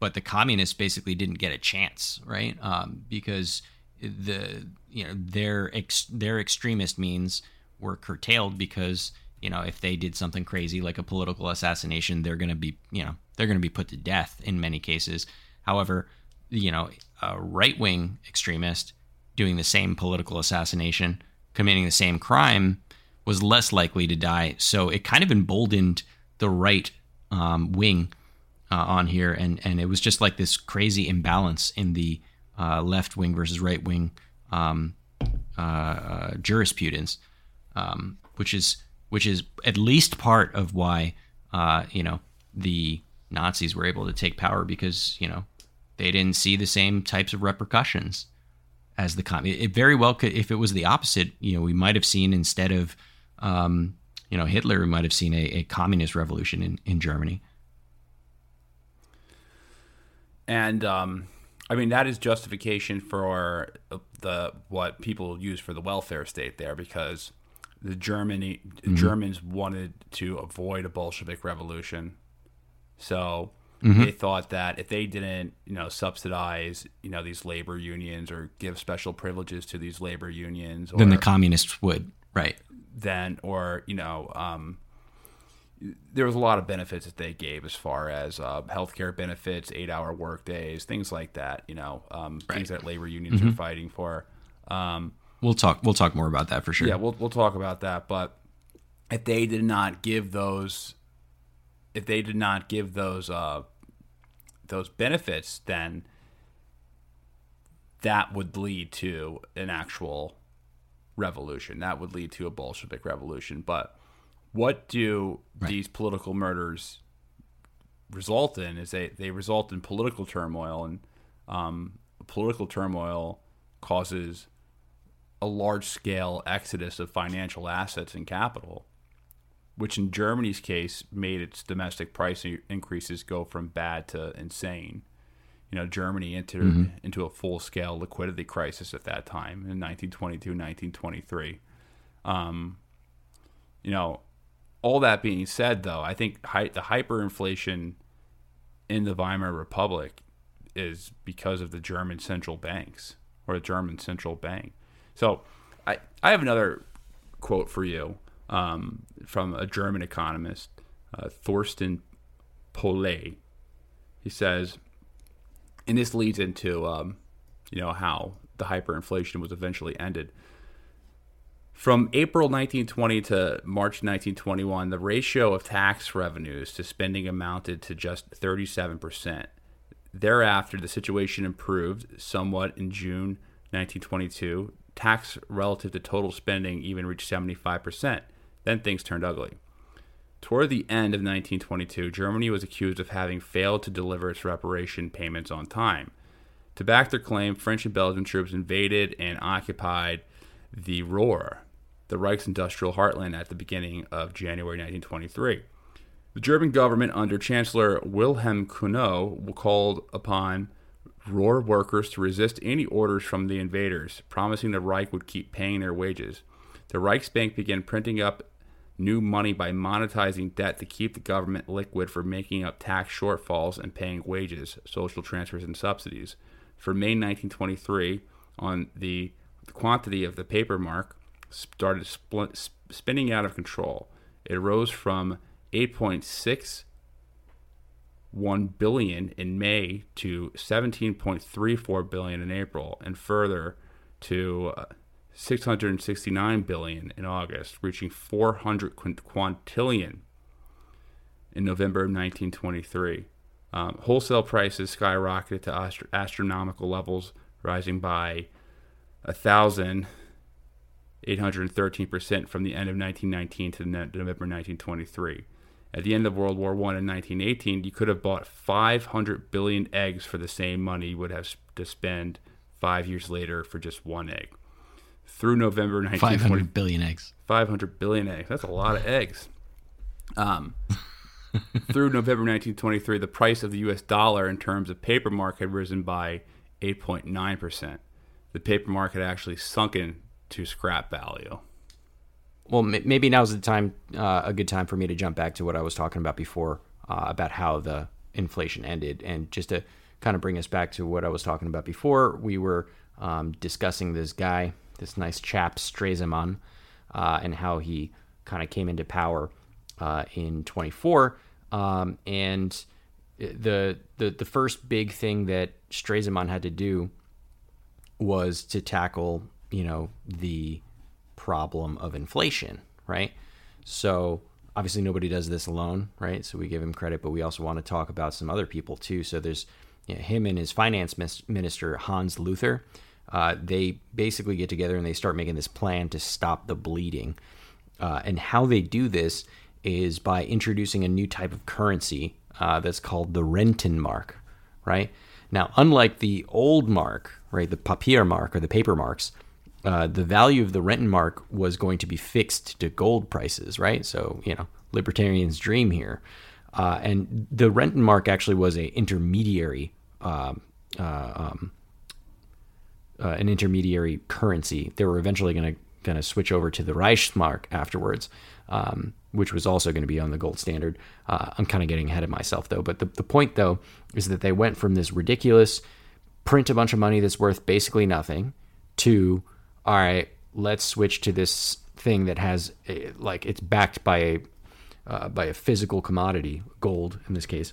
S2: but the communists basically didn't get a chance, right? Um, because the you know their ex- their extremist means were curtailed because you know if they did something crazy like a political assassination, they're going to be you know they're going to be put to death in many cases. However, you know a right wing extremist doing the same political assassination, committing the same crime, was less likely to die. So it kind of emboldened the right um, wing uh, on here, and and it was just like this crazy imbalance in the uh, left wing versus right wing um, uh, uh jurisprudence, um, which is which is at least part of why uh, you know the Nazis were able to take power because you know they didn't see the same types of repercussions as the com. It very well could, if it was the opposite, you know, we might have seen instead of, um, you know, Hitler, we might have seen a, a communist revolution in, in Germany.
S1: And um, I mean that is justification for the what people use for the welfare state there because the Germany mm-hmm. Germans wanted to avoid a Bolshevik revolution, so Mm-hmm. They thought that if they didn't, you know, subsidize, you know, these labor unions or give special privileges to these labor unions, or,
S2: then the communists would, right?
S1: Then, or you know, um, there was a lot of benefits that they gave as far as uh, healthcare benefits, eight-hour work days, things like that. You know, um, right. things that labor unions mm-hmm. are fighting for. Um,
S2: we'll talk. We'll talk more about that for sure.
S1: Yeah, we'll we'll talk about that. But if they did not give those if they did not give those uh, those benefits, then that would lead to an actual revolution. That would lead to a Bolshevik revolution. But what do right. these political murders result in? Is they they result in political turmoil, and um, political turmoil causes a large scale exodus of financial assets and capital which in Germany's case made its domestic price increases go from bad to insane. You know, Germany entered mm-hmm. into a full scale liquidity crisis at that time in 1922, 1923. Um, you know, all that being said, though, I think hi- the hyperinflation in the Weimar Republic is because of the German central banks or the German central bank. So I, I have another quote for you um, from a German economist, uh, Thorsten Polleit. He says, and this leads into um, you know how the hyperinflation was eventually ended. From April 1920 to March 1921, the ratio of tax revenues to spending amounted to just 37%. Thereafter, the situation improved somewhat in June 1922. Tax relative to total spending even reached 75%. Then things turned ugly. Toward the end of 1922, Germany was accused of having failed to deliver its reparation payments on time. To back their claim, French and Belgian troops invaded and occupied the Ruhr, the Reich's industrial heartland, at the beginning of January 1923. The German government, under Chancellor Wilhelm Cuno, called upon Ruhr workers to resist any orders from the invaders, promising the Reich would keep paying their wages. The Reichsbank began printing up new money by monetizing debt to keep the government liquid for making up tax shortfalls and paying wages, social transfers, and subsidies. For May 1923, on the, quantity of the paper mark started spl- spinning out of control. It rose from 8.61 billion in May to 17.34 billion in April, and further to uh, 669 billion in August, reaching 400 quintillion in November of 1923. Um, wholesale prices skyrocketed to astro- astronomical levels, rising by a thousand 813% from the end of 1919 to November 1923. At the end of World War I in 1918, you could have bought 500 billion eggs for the same money you would have to spend five years later for just one egg through November 1920.
S6: 500 billion eggs.
S1: 500 billion eggs. That's a lot of eggs. Um, through November 1923, the price of the U.S. dollar in terms of paper mark had risen by 8.9%. The paper market actually sunken to scrap value.
S2: Well, maybe now's the time, uh, a good time for me to jump back to what I was talking about before uh, about how the inflation ended, and just to kind of bring us back to what I was talking about before. We were um, discussing this guy this nice chap Stresemann, uh, and how he kind of came into power uh, in 24. Um, and the, the the first big thing that Stresemann had to do was to tackle, you know, the problem of inflation, right? So obviously nobody does this alone, right? So we give him credit, but we also want to talk about some other people too. So there's you know, him and his finance minister Hans Luther uh, they basically get together and they start making this plan to stop the bleeding. Uh, and how they do this is by introducing a new type of currency uh, that's called the Rentenmark, right? Now, unlike the old mark, right, the papier mark or the paper marks, uh, the value of the Rentenmark was going to be fixed to gold prices, right? So, you know, libertarians' dream here. Uh, and the Rentenmark actually was a intermediary um, uh, um, uh, an intermediary currency. They were eventually going to going to switch over to the Reichsmark afterwards, um, which was also going to be on the gold standard. Uh, I'm kind of getting ahead of myself though. But the, the point though is that they went from this ridiculous print a bunch of money that's worth basically nothing to all right, let's switch to this thing that has a, like it's backed by a uh, by a physical commodity, gold in this case.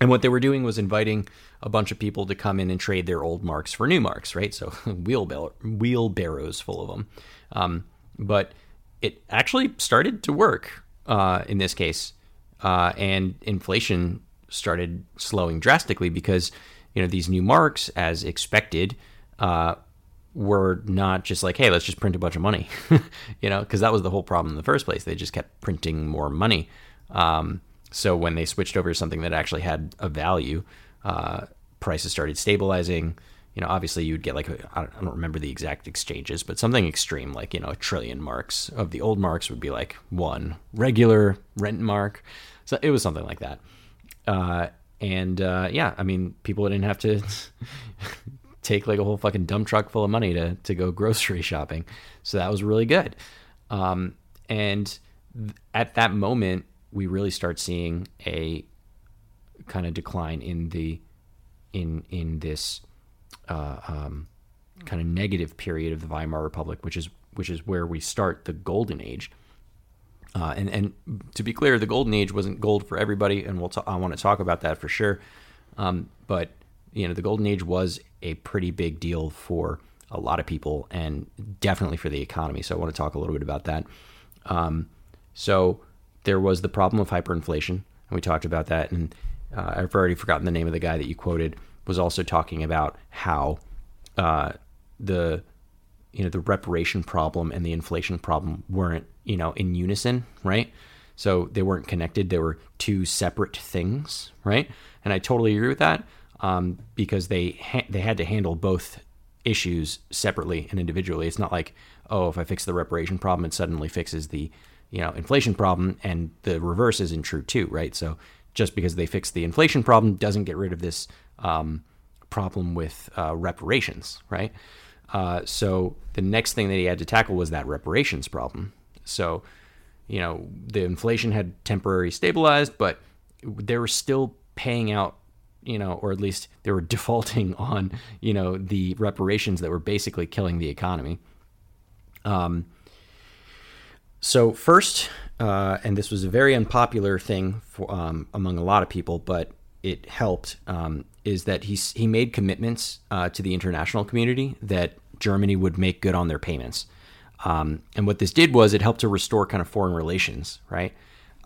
S2: And what they were doing was inviting a bunch of people to come in and trade their old marks for new marks, right? So wheelbarrows full of them. Um, but it actually started to work uh, in this case, uh, and inflation started slowing drastically because you know these new marks, as expected, uh, were not just like, hey, let's just print a bunch of money, you know, because that was the whole problem in the first place. They just kept printing more money. Um, so when they switched over to something that actually had a value, uh, prices started stabilizing. You know, obviously you'd get like I don't, I don't remember the exact exchanges, but something extreme like you know a trillion marks of the old marks would be like one regular rent mark. So it was something like that. Uh, and uh, yeah, I mean, people didn't have to take like a whole fucking dump truck full of money to to go grocery shopping. So that was really good. Um, and th- at that moment, we really start seeing a kind of decline in the in in this uh, um, kind of negative period of the Weimar Republic, which is which is where we start the golden age. Uh, and and to be clear, the golden age wasn't gold for everybody, and we'll t- I want to talk about that for sure. Um, but you know, the golden age was a pretty big deal for a lot of people and definitely for the economy. So I want to talk a little bit about that. Um, so there was the problem of hyperinflation, and we talked about that. And uh, I've already forgotten the name of the guy that you quoted. Was also talking about how uh, the you know the reparation problem and the inflation problem weren't you know in unison, right? So they weren't connected. They were two separate things, right? And I totally agree with that um, because they ha- they had to handle both issues separately and individually. It's not like oh, if I fix the reparation problem, it suddenly fixes the you know inflation problem, and the reverse isn't true too, right? So just because they fix the inflation problem doesn't get rid of this um, problem with uh, reparations, right? Uh, so the next thing that he had to tackle was that reparations problem. So, you know, the inflation had temporarily stabilized, but they were still paying out, you know, or at least they were defaulting on, you know, the reparations that were basically killing the economy. Um, so first, uh, and this was a very unpopular thing for, um, among a lot of people, but it helped. Um, is that he he made commitments uh, to the international community that Germany would make good on their payments. Um, and what this did was it helped to restore kind of foreign relations, right?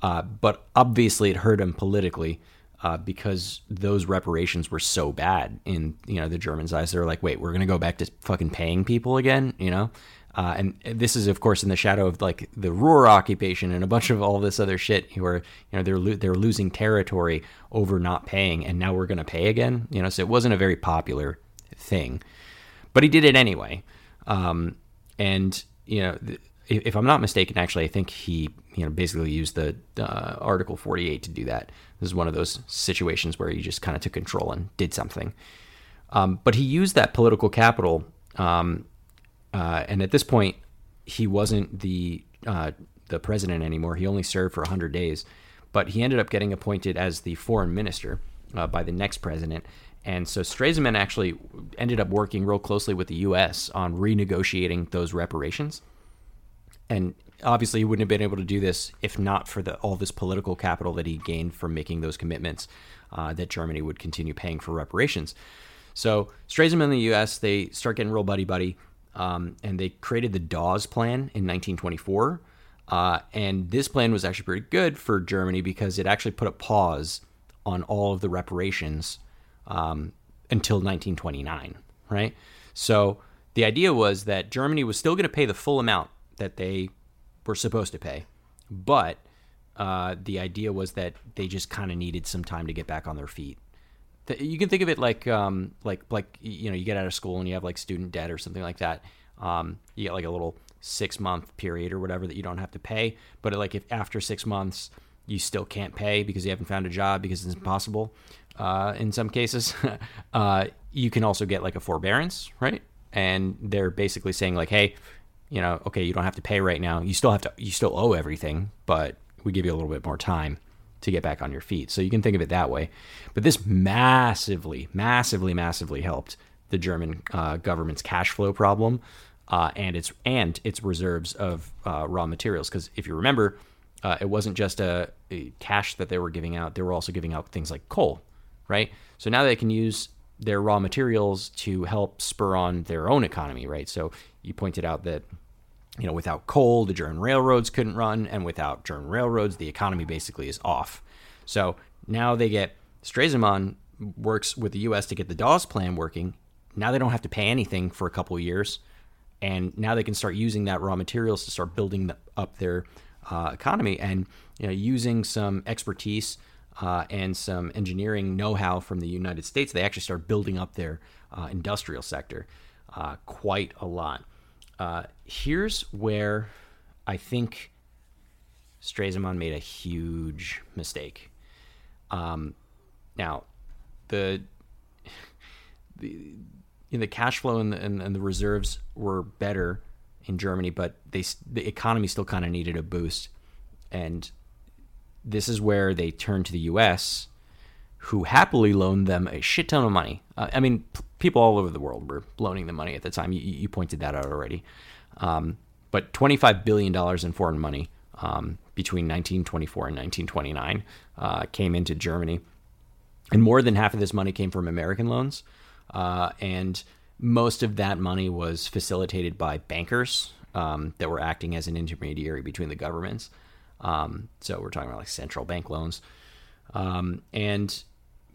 S2: Uh, but obviously, it hurt him politically uh, because those reparations were so bad in you know the Germans' eyes. They're like, wait, we're gonna go back to fucking paying people again, you know? Uh, and this is, of course, in the shadow of like the Ruhr occupation and a bunch of all this other shit, where you know they're lo- they're losing territory over not paying, and now we're going to pay again. You know, so it wasn't a very popular thing, but he did it anyway. Um, and you know, if, if, I'm not mistaken, actually, I think he you know basically used the uh, Article 48 to do that. This is one of those situations where he just kind of took control and did something. Um, but he used that political capital um, uh, and at this point, he wasn't the uh, the president anymore. He only served for 100 days, but he ended up getting appointed as the foreign minister uh, by the next president. And so Stresemann actually ended up working real closely with the U.S. on renegotiating those reparations. And obviously, he wouldn't have been able to do this if not for the, all this political capital that he gained from making those commitments uh, that Germany would continue paying for reparations. So Stresemann and the U.S. they start getting real buddy buddy. Um, and they created the Dawes Plan in 1924. Uh, and this plan was actually pretty good for Germany because it actually put a pause on all of the reparations um, until 1929, right? So the idea was that Germany was still going to pay the full amount that they were supposed to pay, but uh, the idea was that they just kind of needed some time to get back on their feet you can think of it like um, like like you know you get out of school and you have like student debt or something like that. Um, you get like a little six month period or whatever that you don't have to pay. But like if after six months you still can't pay because you haven't found a job because it's impossible uh, in some cases, uh, you can also get like a forbearance, right? And they're basically saying like, hey, you know, okay, you don't have to pay right now. You still have to, you still owe everything, but we give you a little bit more time to get back on your feet. So you can think of it that way. But this massively, massively, massively helped the German uh, government's cash flow problem uh, and its and its reserves of uh, raw materials. Because if you remember, uh, it wasn't just a, a, cash that they were giving out; they were also giving out things like coal, right? So now they can use their raw materials to help spur on their own economy, right? So you pointed out that you know, without coal, the German railroads couldn't run, and without German railroads, the economy basically is off. So now they get Stresemann works with the U.S. to get the Dawes plan working. Now they don't have to pay anything for a couple of years, and now they can start using that raw materials to start building up their uh, economy and you know using some expertise uh, and some engineering know-how from the United States. They actually start building up their uh, industrial sector uh, quite a lot. Uh, here's where I think Stresemann made a huge mistake. Um, now, the the the cash flow and the, and, and the reserves were better in Germany, but they the economy still kind of needed a boost, and this is where they turned to the U.S., who happily loaned them a shit ton of money. Uh, I mean, people all over the world were loaning them money at the time. You, you pointed that out already. Um, but $25 billion in foreign money um, between 1924 and 1929 uh, came into Germany. And more than half of this money came from American loans. Uh, and most of that money was facilitated by bankers um, that were acting as an intermediary between the governments. Um, so we're talking about like central bank loans, um, and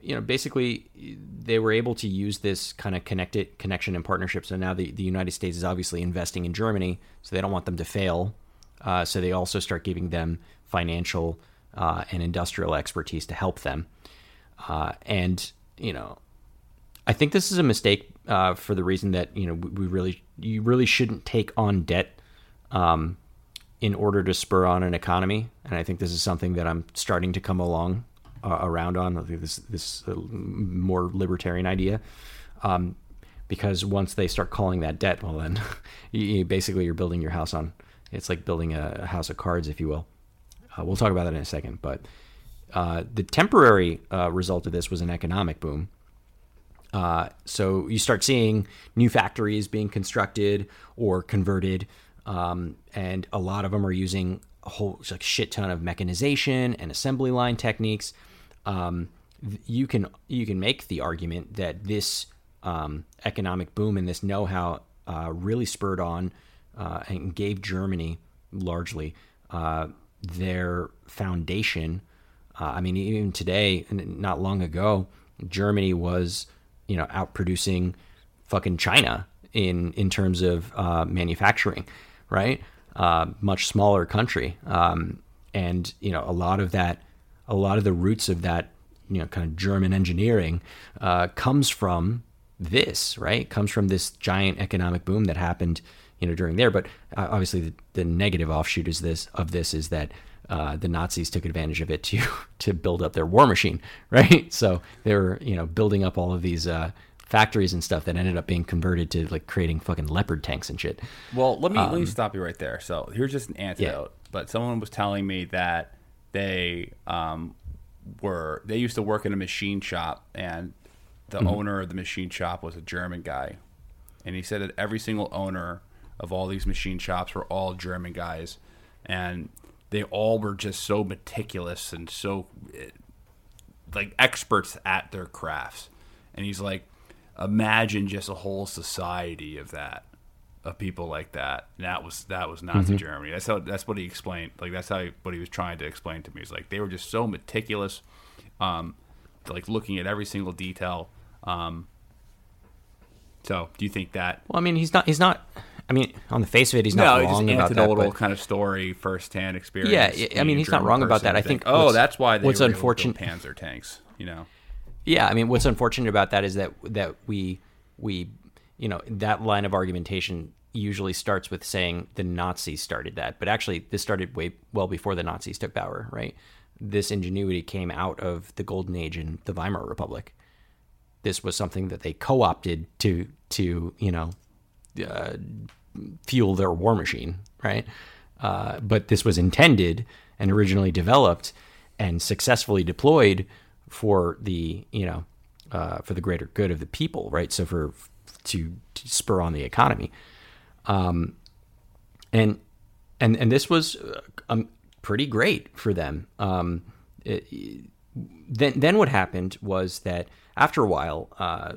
S2: you know basically they were able to use this kind of connected connection and partnership. So now the the United States is obviously investing in Germany, so they don't want them to fail. Uh, so they also start giving them financial uh, and industrial expertise to help them. Uh, and you know, I think this is a mistake uh, for the reason that you know we really you really shouldn't take on debt um, in order to spur on an economy. And I think this is something that I'm starting to come along uh, around on. This this uh, more libertarian idea. Um, because once they start calling that debt, well, then you, you basically you're building your house on. It's like building a, house of cards, if you will. Uh, we'll talk about that in a second. But uh, the temporary uh, result of this was an economic boom. Uh, so you start seeing new factories being constructed or converted, um, and a lot of them are using a whole like shit ton of mechanization and assembly line techniques. Um, you can you can make the argument that this um, economic boom and this know-how uh, really spurred on uh, and gave Germany largely uh, their foundation. Uh, I mean, even today, not long ago, Germany was you know outproducing fucking China in in terms of uh, manufacturing, right? Uh, much smaller country, um, and you know a lot of that, a lot of the roots of that, you know, kind of German engineering uh, comes from this, right? Comes from this giant economic boom that happened, you know, during there. But uh, obviously, the, the negative offshoot is this of this is that uh, the Nazis took advantage of it to to build up their war machine, right? So they were you know building up all of these uh, factories and stuff that ended up being converted to like creating fucking leopard tanks and shit.
S1: Well, let me let me stop you right there. So here's just an antidote. But someone was telling me that they um, were they used to work in a machine shop, and the owner of the machine shop was a German guy, and he said that every single owner of all these machine shops were all German guys, and they all were just so meticulous and so eh, like experts at their crafts. And he's like, imagine just a whole society of that, of people like that. And that was that was Nazi Germany. That's how that's what he explained. Like that's how he, what he was trying to explain to me. He's like they were just so meticulous, um, like looking at every single detail. Um, so do you think that?
S2: Well, I mean, he's not he's not. I mean, on the face of it, he's
S1: No,
S2: not
S1: just
S2: wrong about that.
S1: anecdotal
S2: But
S1: kind of story, firsthand experience.
S2: Yeah, I- mean, he's not wrong about that. I think
S1: oh, that's why they
S2: what's
S1: were able to build
S2: unfortunate-
S1: Panzer tanks. You know,
S2: Yeah, I mean, what's unfortunate about that is that that we we you know that line of argumentation usually starts with saying the Nazis started that, but actually this started way well before the Nazis took power, right? This ingenuity came out of the golden age in the Weimar Republic. This was something that they co-opted to to you know uh, fuel their war machine, right? Uh, but this was intended and originally developed and successfully deployed for the you know uh, for the greater good of the people, right? So for to, to spur on the economy, um, and and and this was uh, um, pretty great for them. Um, it, then then what happened was that after a while, uh,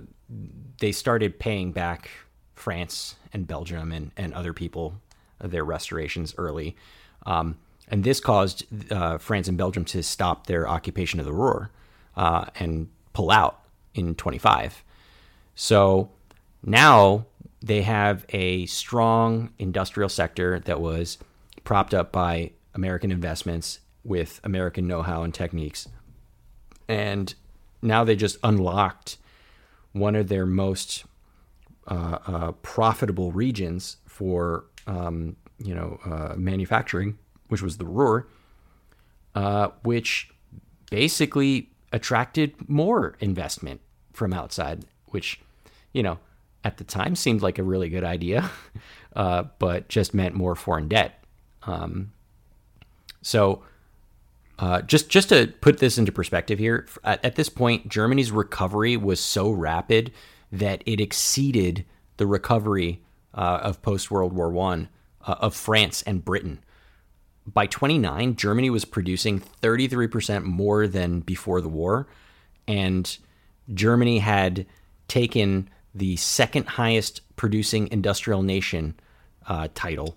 S2: they started paying back France and Belgium and, and other people their restorations early. Um, and this caused uh, France and Belgium to stop their occupation of the Ruhr uh, and pull out in 25. So now they have a strong industrial sector that was propped up by American investments with American know how and techniques. And now they just unlocked one of their most uh, uh, profitable regions for um, you know uh, manufacturing, which was the Ruhr, uh, which basically attracted more investment from outside, which you know at the time seemed like a really good idea, uh, but just meant more foreign debt. Um, so. Uh, just just to put this into perspective here, at, at this point, Germany's recovery was so rapid that it exceeded the recovery uh, of post World War One uh, of France and Britain. By 29, Germany was producing 33% more than before the war, and Germany had taken the second highest producing industrial nation uh, title,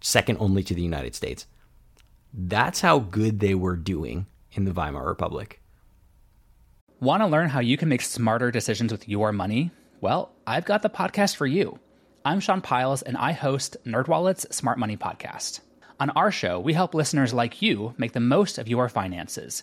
S2: second only to the United States. That's how good they were doing in the Weimar Republic.
S7: Want to learn how you can make smarter decisions with your money? Well, I've got the podcast for you. I'm Sean Pyles, and I host NerdWallet's Smart Money Podcast. On our show, we help listeners like you make the most of your finances.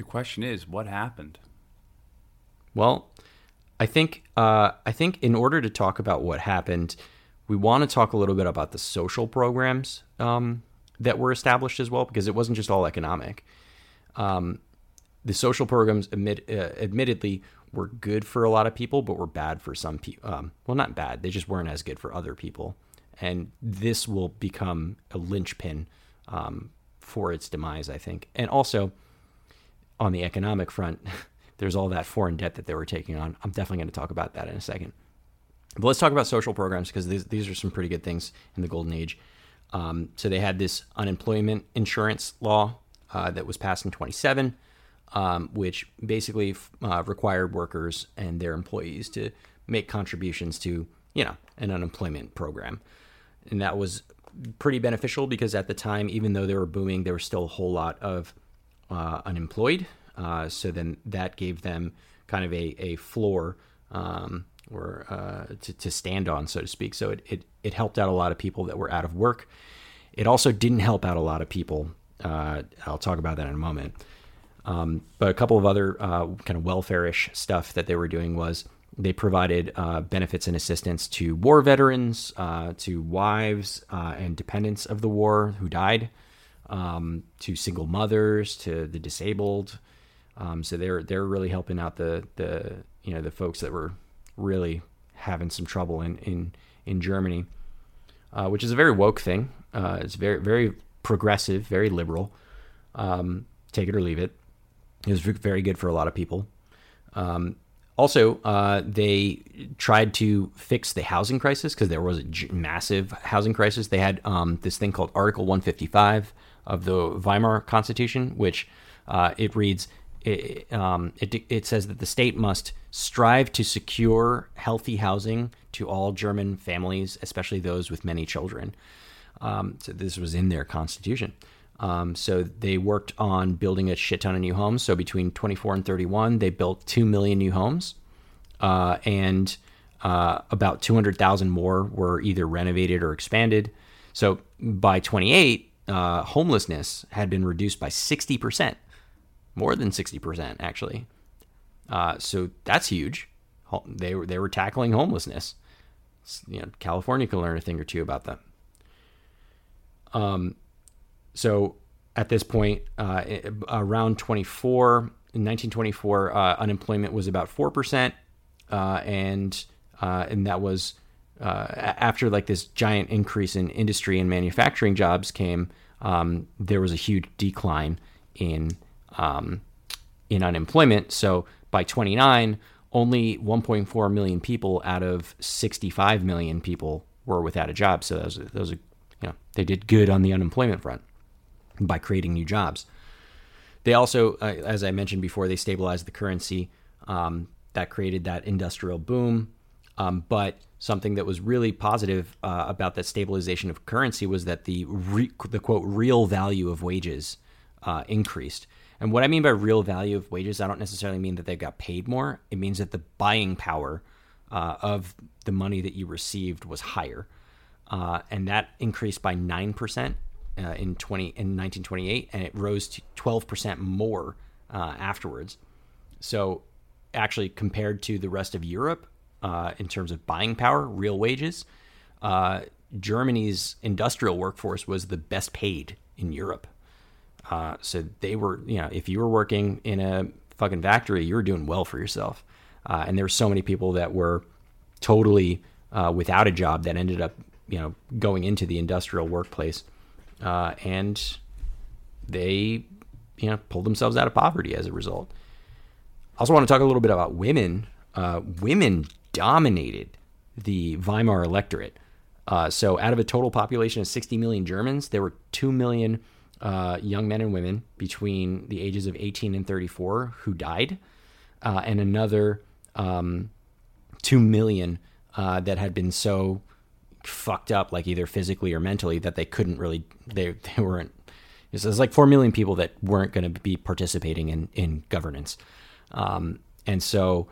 S1: The question is, what happened?
S2: Well, I think uh, I think in order to talk about what happened, we want to talk a little bit about the social programs um, that were established as well, because it wasn't just all economic. Um, the social programs, admit, uh, admittedly, were good for a lot of people, but were bad for some people. Um, well, not bad; they just weren't as good for other people. And this will become a linchpin um, for its demise, I think. And also, on the economic front, there's all that foreign debt that they were taking on. I'm definitely going to talk about that in a second. But let's talk about social programs because these, these are some pretty good things in the golden age. Um, so they had this unemployment insurance law uh, that was passed in 27, um, which basically uh, required workers and their employees to make contributions to, you know, an unemployment program. And that was pretty beneficial because at the time, even though they were booming, there was still a whole lot of uh, unemployed. Uh, so then that gave them kind of a, a floor um, or uh, to, to stand on, so to speak. So it, it, it helped out a lot of people that were out of work. It also didn't help out a lot of people. Uh, I'll talk about that in a moment. Um, but a couple of other uh, kind of welfare-ish stuff that they were doing was they provided uh, benefits and assistance to war veterans, uh, to wives uh, and dependents of the war who died, um, to single mothers, to the disabled. Um, so they're they're really helping out the the you know the folks that were really having some trouble in in in Germany, uh, which is a very woke thing. Uh, it's very very progressive, very liberal. Um, take it or leave it. It was very good for a lot of people. Um, also, uh, they tried to fix the housing crisis because there was a massive housing crisis. They had um, this thing called Article 155 of the Weimar Constitution, which uh, it reads it, um, it, it, says that the state must strive to secure healthy housing to all German families, especially those with many children. Um, so this was in their constitution. Um, so they worked on building a shit ton of new homes. So between 24 and 31, they built 2 million new homes. Uh, and uh, about 200,000 more were either renovated or expanded. So by 28, uh, homelessness had been reduced by 60%, more than 60%, actually. Uh, so that's huge. They were, they were tackling homelessness. You know, California can learn a thing or two about that. Um, so at this point, uh, around 24, in 1924, uh, unemployment was about 4%. Uh, and, uh, and that was uh, after like this giant increase in industry and manufacturing jobs came, um, there was a huge decline in, um, in unemployment. So by 29, only 1.4 million people out of 65 million people were without a job. So those, those you know, they did good on the unemployment front by creating new jobs. They also, uh, as I mentioned before, they stabilized the currency. Um, that created that industrial boom. Um, but something that was really positive uh, about that stabilization of currency was that the re- the quote real value of wages uh, increased. And what I mean by real value of wages, I don't necessarily mean that they got paid more. It means that the buying power uh, of the money that you received was higher, uh, and that increased by nine percent uh, in twenty in nineteen twenty eight, and it rose to twelve percent more uh, afterwards. So, actually, compared to the rest of Europe, uh, in terms of buying power, real wages, uh, Germany's industrial workforce was the best paid in Europe. Uh, so they were, you know, if you were working in a fucking factory, you were doing well for yourself. Uh, and there were so many people that were totally uh, without a job that ended up, you know, going into the industrial workplace, and they, you know, pulled themselves out of poverty as a result. I also want to talk a little bit about women. Uh, women dominated the Weimar electorate. Uh, so, out of a total population of 60 million Germans, there were 2 million uh, young men and women between the ages of 18 and 34 who died, uh, and another um, 2 million uh, that had been so fucked up, like either physically or mentally, that they couldn't really, they, they weren't. So there's like 4 million people that weren't going to be participating in, in governance. Um, and so,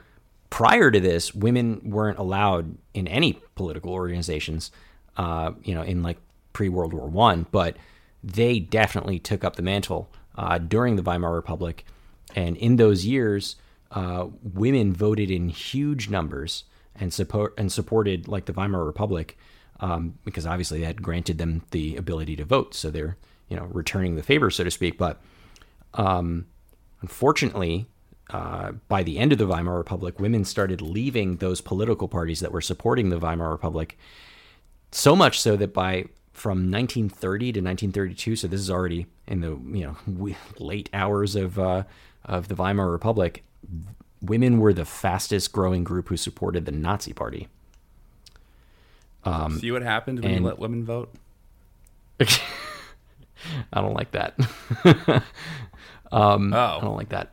S2: prior to this, women weren't allowed in any political organizations, uh, you know, in like pre World War One, but they definitely took up the mantle uh, during the Weimar Republic. And in those years, uh, women voted in huge numbers and support and supported like the Weimar Republic um, because obviously that granted them the ability to vote. So they're you know returning the favor, so to speak. But um, unfortunately, uh, by the end of the Weimar Republic, women started leaving those political parties that were supporting the Weimar Republic. So much so that by from 1930 to 1932, so this is already in the you know late hours of uh, of the Weimar Republic, women were the fastest growing group who supported the Nazi Party.
S1: Um, See what happened when
S2: and-
S1: you let women vote?
S2: I don't like that. um, I
S1: Oh.
S2: don't like that.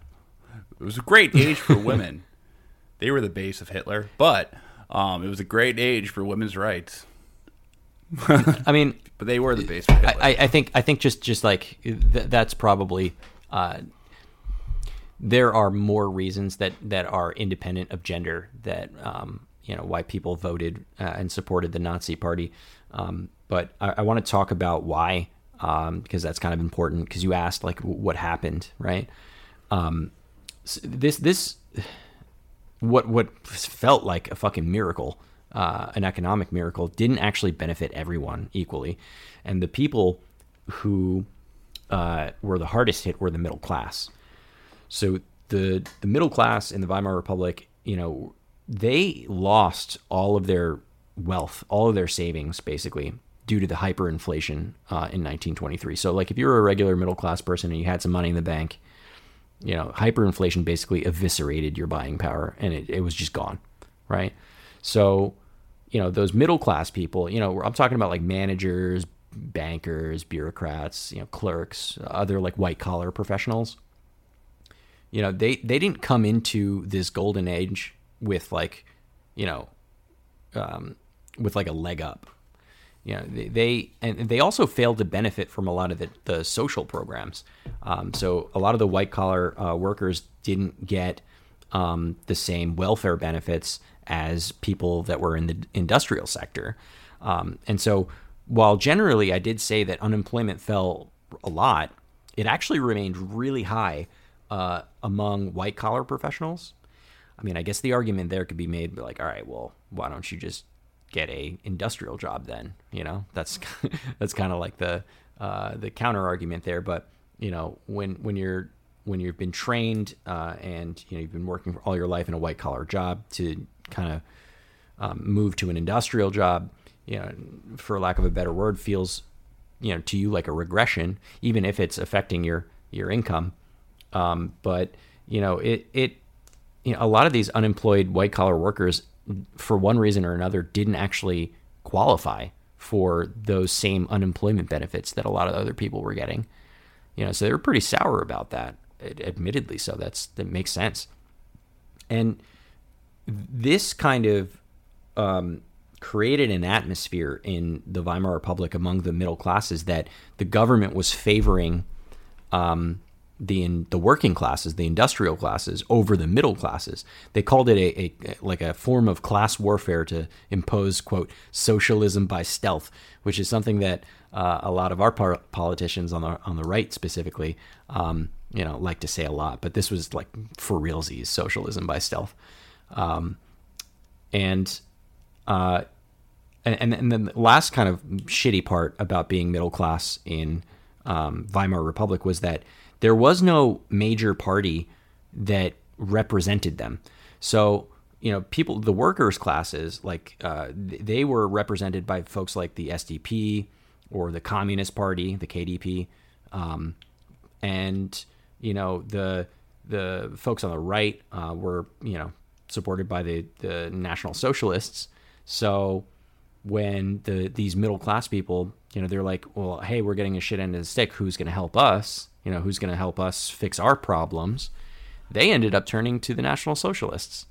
S1: It was a great age for women. they were the base of Hitler, but um, it was a great age for women's rights.
S2: I mean,
S1: But they were the base for Hitler.
S2: I, I think I think just just like th- that's probably uh, there are more reasons that that are independent of gender that um, you know why people voted uh, and supported the Nazi Party. Um, but I, I want to talk about why um, because that's kind of important because you asked like w- what happened, right? This this what what felt like a fucking miracle, uh, an economic miracle, didn't actually benefit everyone equally, and the people who uh, were the hardest hit were the middle class. So the the middle class in the Weimar Republic, you know, they lost all of their wealth, all of their savings, basically due to the hyperinflation uh, in 1923. So, like, if you were a regular middle class person and you had some money in the bank, you know, hyperinflation basically eviscerated your buying power and it, it was just gone, right? So, you know, those middle class people, you know, I'm talking about like managers, bankers, bureaucrats, you know, clerks, other like white collar professionals. You know, they they didn't come into this golden age with like, you know, um, with like a leg up. You know, they, they and they also failed to benefit from a lot of the, the social programs. Um, so a lot of the white collar uh, workers didn't get um, the same welfare benefits as people that were in the industrial sector. Um, and so while generally I did say that unemployment fell a lot, it actually remained really high uh, among white collar professionals. I mean, I guess the argument there could be made like, all right, well, why don't you just get a industrial job then? You know, that's that's kind of like the uh, the counter argument there, but you know when when you're when you've been trained uh, and you know you've been working all your life in a white collar job to kind of um, move to an industrial job, you know, for lack of a better word, feels you know to you like a regression, even if it's affecting your your income. Um, but you know it it you know a lot of these unemployed white collar workers, for one reason or another, didn't actually qualify for those same unemployment benefits that a lot of other people were getting. You know, so they were pretty sour about that. Admittedly, so that's that makes sense. And this kind of um, created an atmosphere in the Weimar Republic among the middle classes that the government was favoring um, the in, the working classes, the industrial classes, over the middle classes. They called it a, a like a form of class warfare to impose quote socialism by stealth, which is something that uh, a lot of our par- politicians on the on the right specifically, um, you know, like to say a lot. But this was like for realsies, socialism by stealth, um, and. Uh, and, and then the last kind of shitty part about being middle class in um, Weimar Republic was that there was no major party that represented them. So, you know, people, the workers' classes, like uh, they were represented by folks like the SDP or the Communist Party, the KDP, um, and you know the the folks on the right uh, were you know supported by the the National Socialists. So when the these middle class people, you know, they're like, well, hey, we're getting a shit end of the stick. Who's going to help us? You know, who's going to help us fix our problems? They ended up turning to the National Socialists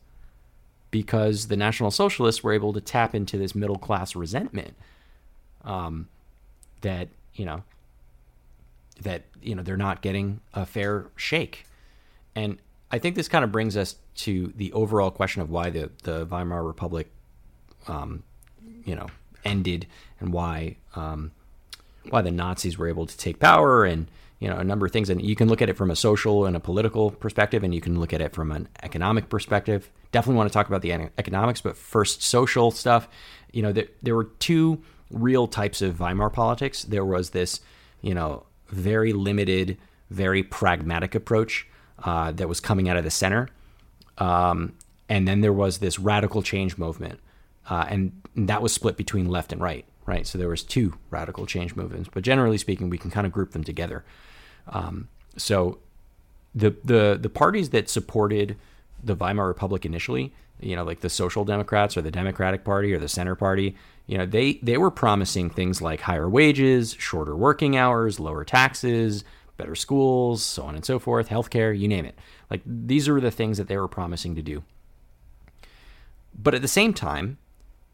S2: because the National Socialists were able to tap into this middle class resentment um, that you know that you know they're not getting a fair shake, and I think this kind of brings us to the overall question of why the the Weimar Republic um, you know ended and why um, why the Nazis were able to take power and you know a number of things. And you can look at it from a social and a political perspective and you can look at it from an economic perspective. Definitely want to talk about the economics but first social stuff. You know there, there were two real types of Weimar politics. There was this you know very limited very pragmatic approach uh, that was coming out of the center. Um, and then there was this radical change movement uh, and that was split between left and right right? So there was two radical change movements but generally speaking we can kind of group them together um, so the the the parties that supported the Weimar Republic initially you know like the social democrats or the democratic party or the center party you know they they were promising things like higher wages shorter working hours lower taxes better schools so on and so forth healthcare you name it like these are the things that they were promising to do but at the same time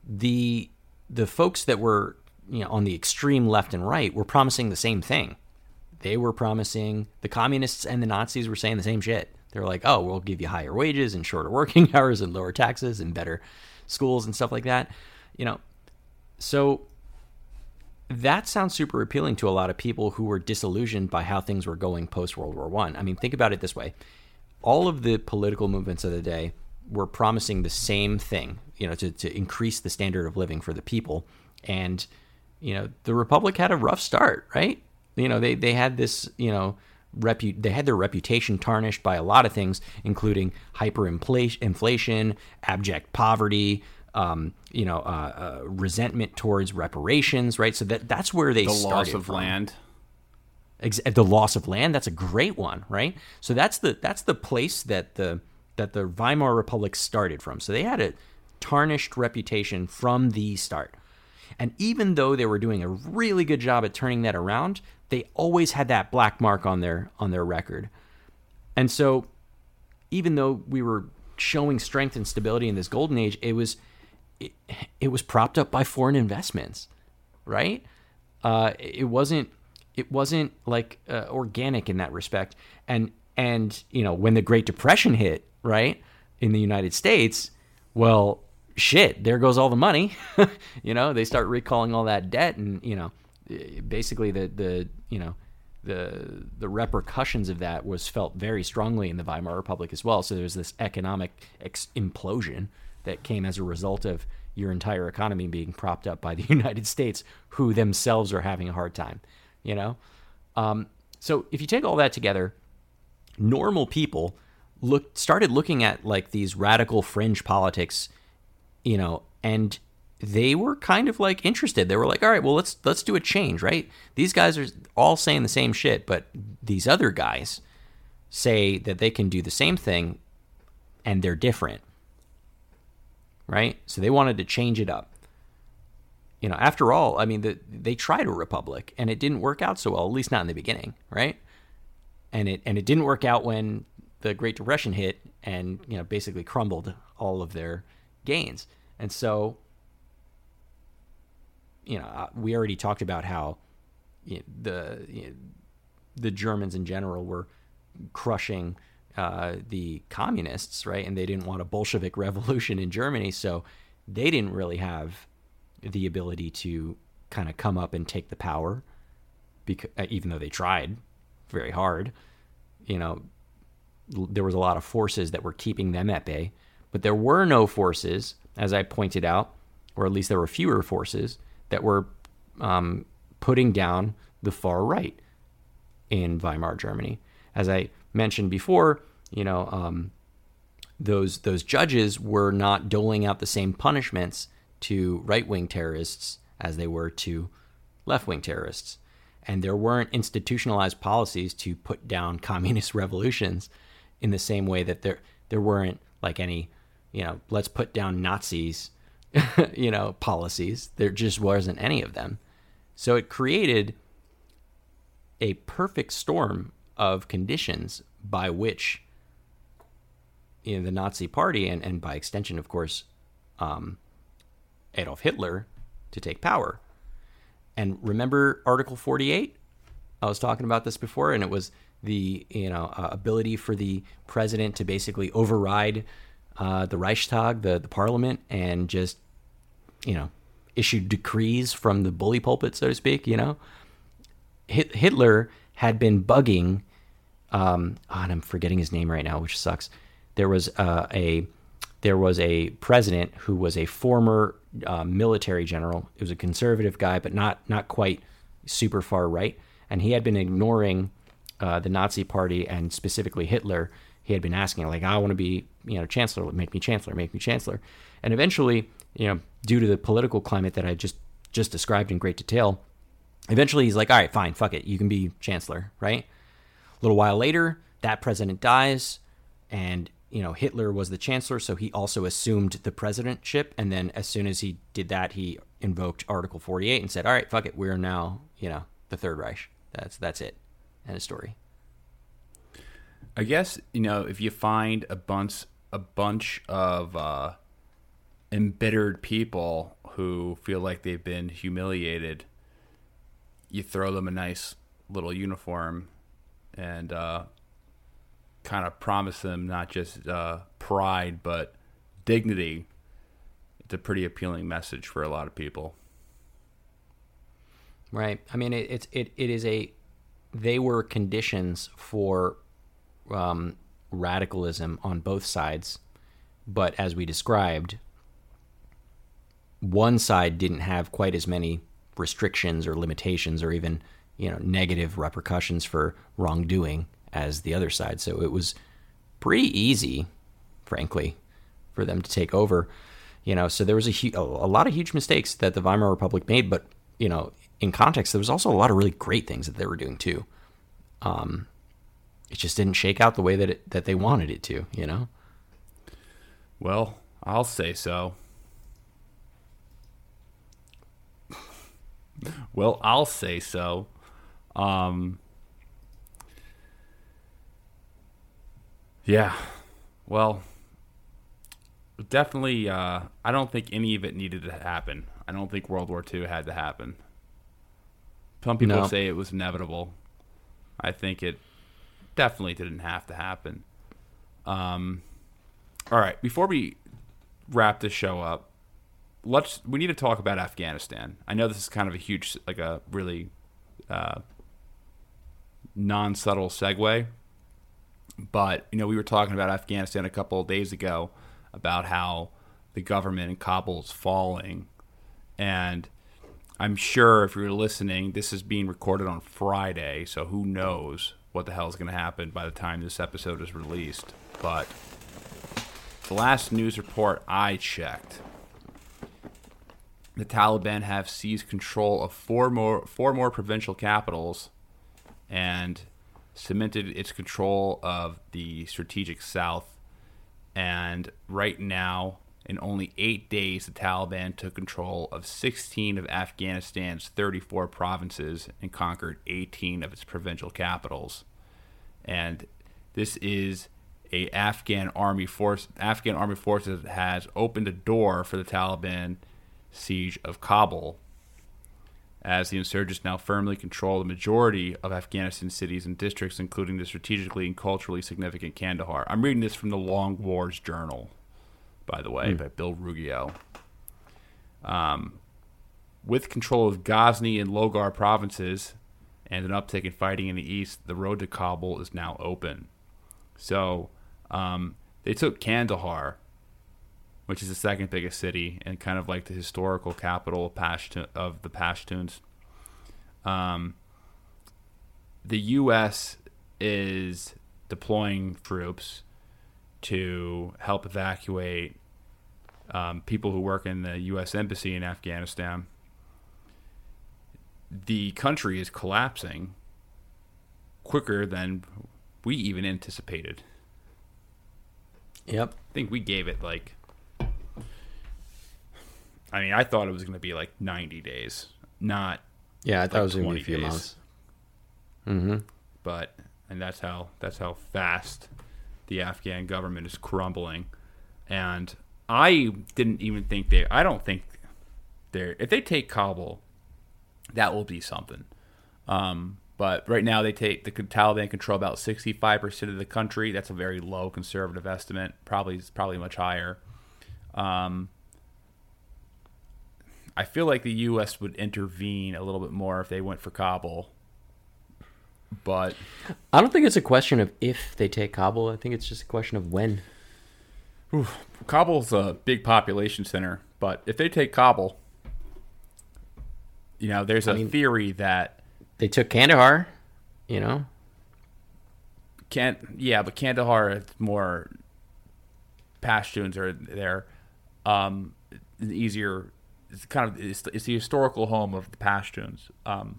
S2: the the folks that were you know on the extreme left and right were promising the same thing. They were promising the communists and the Nazis were saying the same shit. They're like, "Oh, we'll give you higher wages and shorter working hours and lower taxes and better schools and stuff like that." You know, so that sounds super appealing to a lot of people who were disillusioned by how things were going post World War One. I. I mean, think about it this way: all of the political movements of the day were promising the same thing you know, to, to increase the standard of living for the people. And, you know, the Republic had a rough start, right? You know, they, they had this, you know, repu- they had their reputation tarnished by a lot of things, including hyperinflation, abject poverty, um, you know, uh, uh, resentment towards reparations, right? So that that's where they
S1: the loss of
S2: from.
S1: land.
S2: Ex- the loss of land. That's a great one, right? So that's the that's the place that the that the Weimar Republic started from. So they had a tarnished reputation from the start. And even though they were doing a really good job at turning that around, they always had that black mark on their on their record. And so even though we were showing strength and stability in this golden age, it was it, it was propped up by foreign investments, right? Uh, it wasn't it wasn't like uh, organic in that respect. And and you know when the Great Depression hit, right in the United States, well, shit, there goes all the money. you know, they start recalling all that debt, and you know, basically the the you know the the repercussions of that was felt very strongly in the Weimar Republic as well. So there's this economic ex- implosion that came as a result of your entire economy being propped up by the United States, who themselves are having a hard time. you know? Um, so if you take all that together, normal people look started looking at like these radical fringe politics, you know, and they were kind of like interested. They were like, "All right, well, let's let's do a change, right? These guys are all saying the same shit, but these other guys say that they can do the same thing and they're different." Right? So they wanted to change it up. You know, after all, I mean, the, they tried a republic and it didn't work out so well, at least not in the beginning, right? And it and it didn't work out when the Great Depression hit and, you know, basically crumbled all of their gains. And so you know, uh, we already talked about how you know, the you know, the Germans in general were crushing uh, the communists, right? And they didn't want a Bolshevik revolution in Germany, so they didn't really have the ability to kind of come up and take the power, because uh, even though they tried very hard, you know, there was a lot of forces that were keeping them at bay, but there were no forces, as I pointed out, or at least there were fewer forces that were um, putting down the far right in Weimar Germany. As I mentioned before, you know, um, those those judges were not doling out the same punishments to right wing terrorists as they were to left wing terrorists, and there weren't institutionalized policies to put down communist revolutions in the same way that there there weren't like any, you know, let's put down Nazis you know, policies. There just wasn't any of them. So it created a perfect storm of conditions by which you know, the Nazi Party and, and by extension, of course, um, Adolf Hitler to take power. And remember Article 48? I was talking about this before, and it was the you know uh, ability for the president to basically override uh, the Reichstag, the, the parliament, and just, you know, issued decrees from the bully pulpit, so to speak, you know. Hitler had been bugging, um, oh, and I'm forgetting his name right now, which sucks. There was uh, a there was a president who was a former uh, military general. It was a conservative guy, but not not quite super far right, and he had been ignoring uh, the Nazi Party and specifically Hitler he had been asking, like, I want to be, you know, chancellor, make me chancellor, make me chancellor. And eventually, you know, due to the political climate that I just just described in great detail, eventually he's like, all right, fine, fuck it, you can be chancellor, right? A little while later, that president dies, and you know Hitler was the chancellor, so he also assumed the presidentship. And then as soon as he did that, he invoked Article 48 and said, all right, fuck it, we're now, you know, the Third Reich. That's that's it, and a story.
S1: I guess you know if you find a bunch a bunch of uh, embittered people who feel like they've been humiliated, you throw them a nice little uniform and uh, kind of promise them not just uh, pride but dignity. It's a pretty appealing message for a lot of people.
S2: Right. I mean, it, it's it, it is a they were conditions for um, radicalism on both sides, but as we described, one side didn't have quite as many restrictions or limitations or even you know negative repercussions for wrongdoing as the other side. So it was pretty easy, frankly, for them to take over. You know, so there was a, hu- a lot of huge mistakes that the Weimar Republic made, but you know, in context, there was also a lot of really great things that they were doing too. Um, it just didn't shake out the way that it, that they wanted it to, you know.
S1: Well, I'll say so. well, I'll say so. Um, yeah. Well, definitely. Uh, I don't think any of it needed to happen. I don't think World War II had to happen. Some people no. say it was inevitable. I think it definitely didn't have to happen. Um, all right, before we wrap this show up, let's we need to talk about Afghanistan. I know this is kind of a huge, like a really uh, non subtle segue, but you know we were talking about Afghanistan a couple of days ago about how the government in Kabul is falling, and I'm sure if you're listening, this is being recorded on Friday, so who knows what the hell is going to happen by the time this episode is released. But the last news report I checked, the Taliban have seized control of four more four more provincial capitals and cemented its control of the strategic south. And right now, in only eight days, the Taliban took control of 16 of Afghanistan's 34 provinces and conquered 18 of its provincial capitals. And this is a Afghan army force. Afghan army forces has opened a door for the Taliban siege of Kabul, as the insurgents now firmly control the majority of Afghanistan cities and districts, including the strategically and culturally significant Kandahar. I'm reading this from the Long Wars Journal by the way, by Bill Roggio. Um, with control of Ghazni and Logar provinces and an uptick in fighting in the east, the road to Kabul is now open. So um, they took Kandahar, which is the second biggest city and kind of like the historical capital of, Pashtun, of the Pashtuns. Um, the U.S. is deploying troops to help evacuate um, people who work in the U.S. Embassy in Afghanistan. The country is collapsing quicker than we even anticipated.
S2: Yep.
S1: I think we gave it like. I mean, I thought it was going to be like 90 days, not.
S2: Yeah, I thought
S1: like
S2: it was going to be a few
S1: days.
S2: months. Mm-hmm.
S1: But and that's how that's how fast the Afghan government is crumbling. And I didn't even think they. I don't think they're. If they take Kabul, that will be something. Um, but right now they take the Taliban control about sixty five percent of the country. That's a very low conservative estimate. Probably probably much higher. Um, I feel like the U.S. would intervene a little bit more if they went for Kabul. But
S2: I don't think it's a question of if they take Kabul. I think it's just a question of when.
S1: Kabul's a big population center, but if they take Kabul, you know, there's a
S2: mean-
S1: theory that
S2: They took Kandahar, you know.
S1: can't. Yeah, but Kandahar is more Pashtuns are there. Um, easier. It's kind of it's, it's the historical home of the Pashtuns. Um,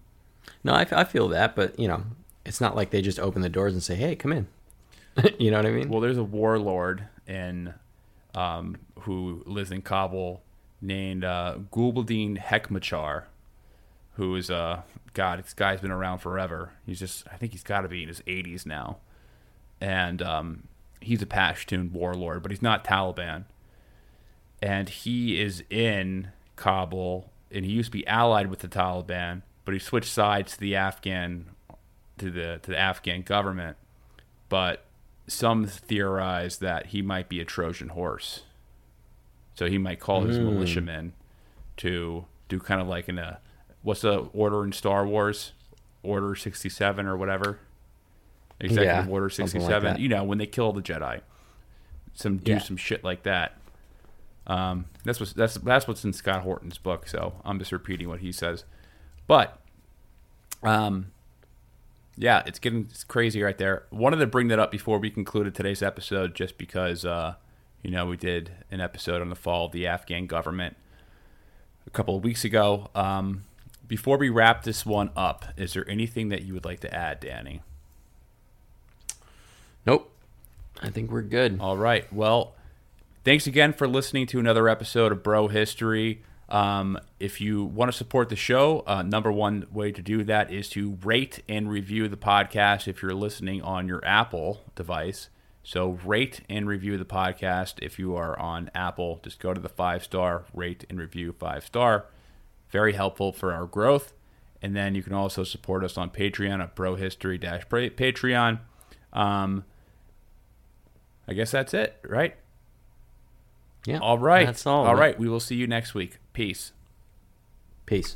S2: No, I feel that, but you know, it's not like they just open the doors and say, "Hey, come in." you know what I mean?
S1: Well, there's a warlord in um, who lives in Kabul named uh, Gulbuddin Hekmatyar, who is uh, God. This guy's been around forever. He's just I think he's got to be in his 80s now, and um, he's a Pashtun warlord, but he's not Taliban. And he is in Kabul, and he used to be allied with the Taliban, but he switched sides to the Afghan to the to the Afghan government. But some theorize that he might be a Trojan horse. So he might call his militiamen to do kind of like in a what's the order in Star Wars? Order sixty seven or whatever. Executive
S2: Yeah,
S1: Order sixty seven.
S2: like
S1: you know, when they kill the Jedi. Some do
S2: Yeah.
S1: some shit like that. Um, that's what's that's that's what's in Scott Horton's book. So I'm just repeating what he says. But um, yeah, it's getting it's crazy right there. Wanted to bring that up before we concluded today's episode, just because uh, you know we did an episode on the fall of the Afghan government a couple of weeks ago. Um, before we wrap this one up, is there anything that you would like to add, Danny?
S2: Nope. I think we're good.
S1: All right. Well, thanks again for listening to another episode of Bro History. Um, if you want to support the show, uh, number one way to do that is to rate and review the podcast if you're listening on your Apple device. So, rate and review the podcast if you are on Apple. Just go to the five star, rate and review five star. Very helpful for our growth. And then you can also support us on Patreon at Bro History Patreon. Um, I guess that's it, right?
S2: Yeah.
S1: All right.
S2: That's all.
S1: All right. We will see you next week. Peace.
S2: Peace.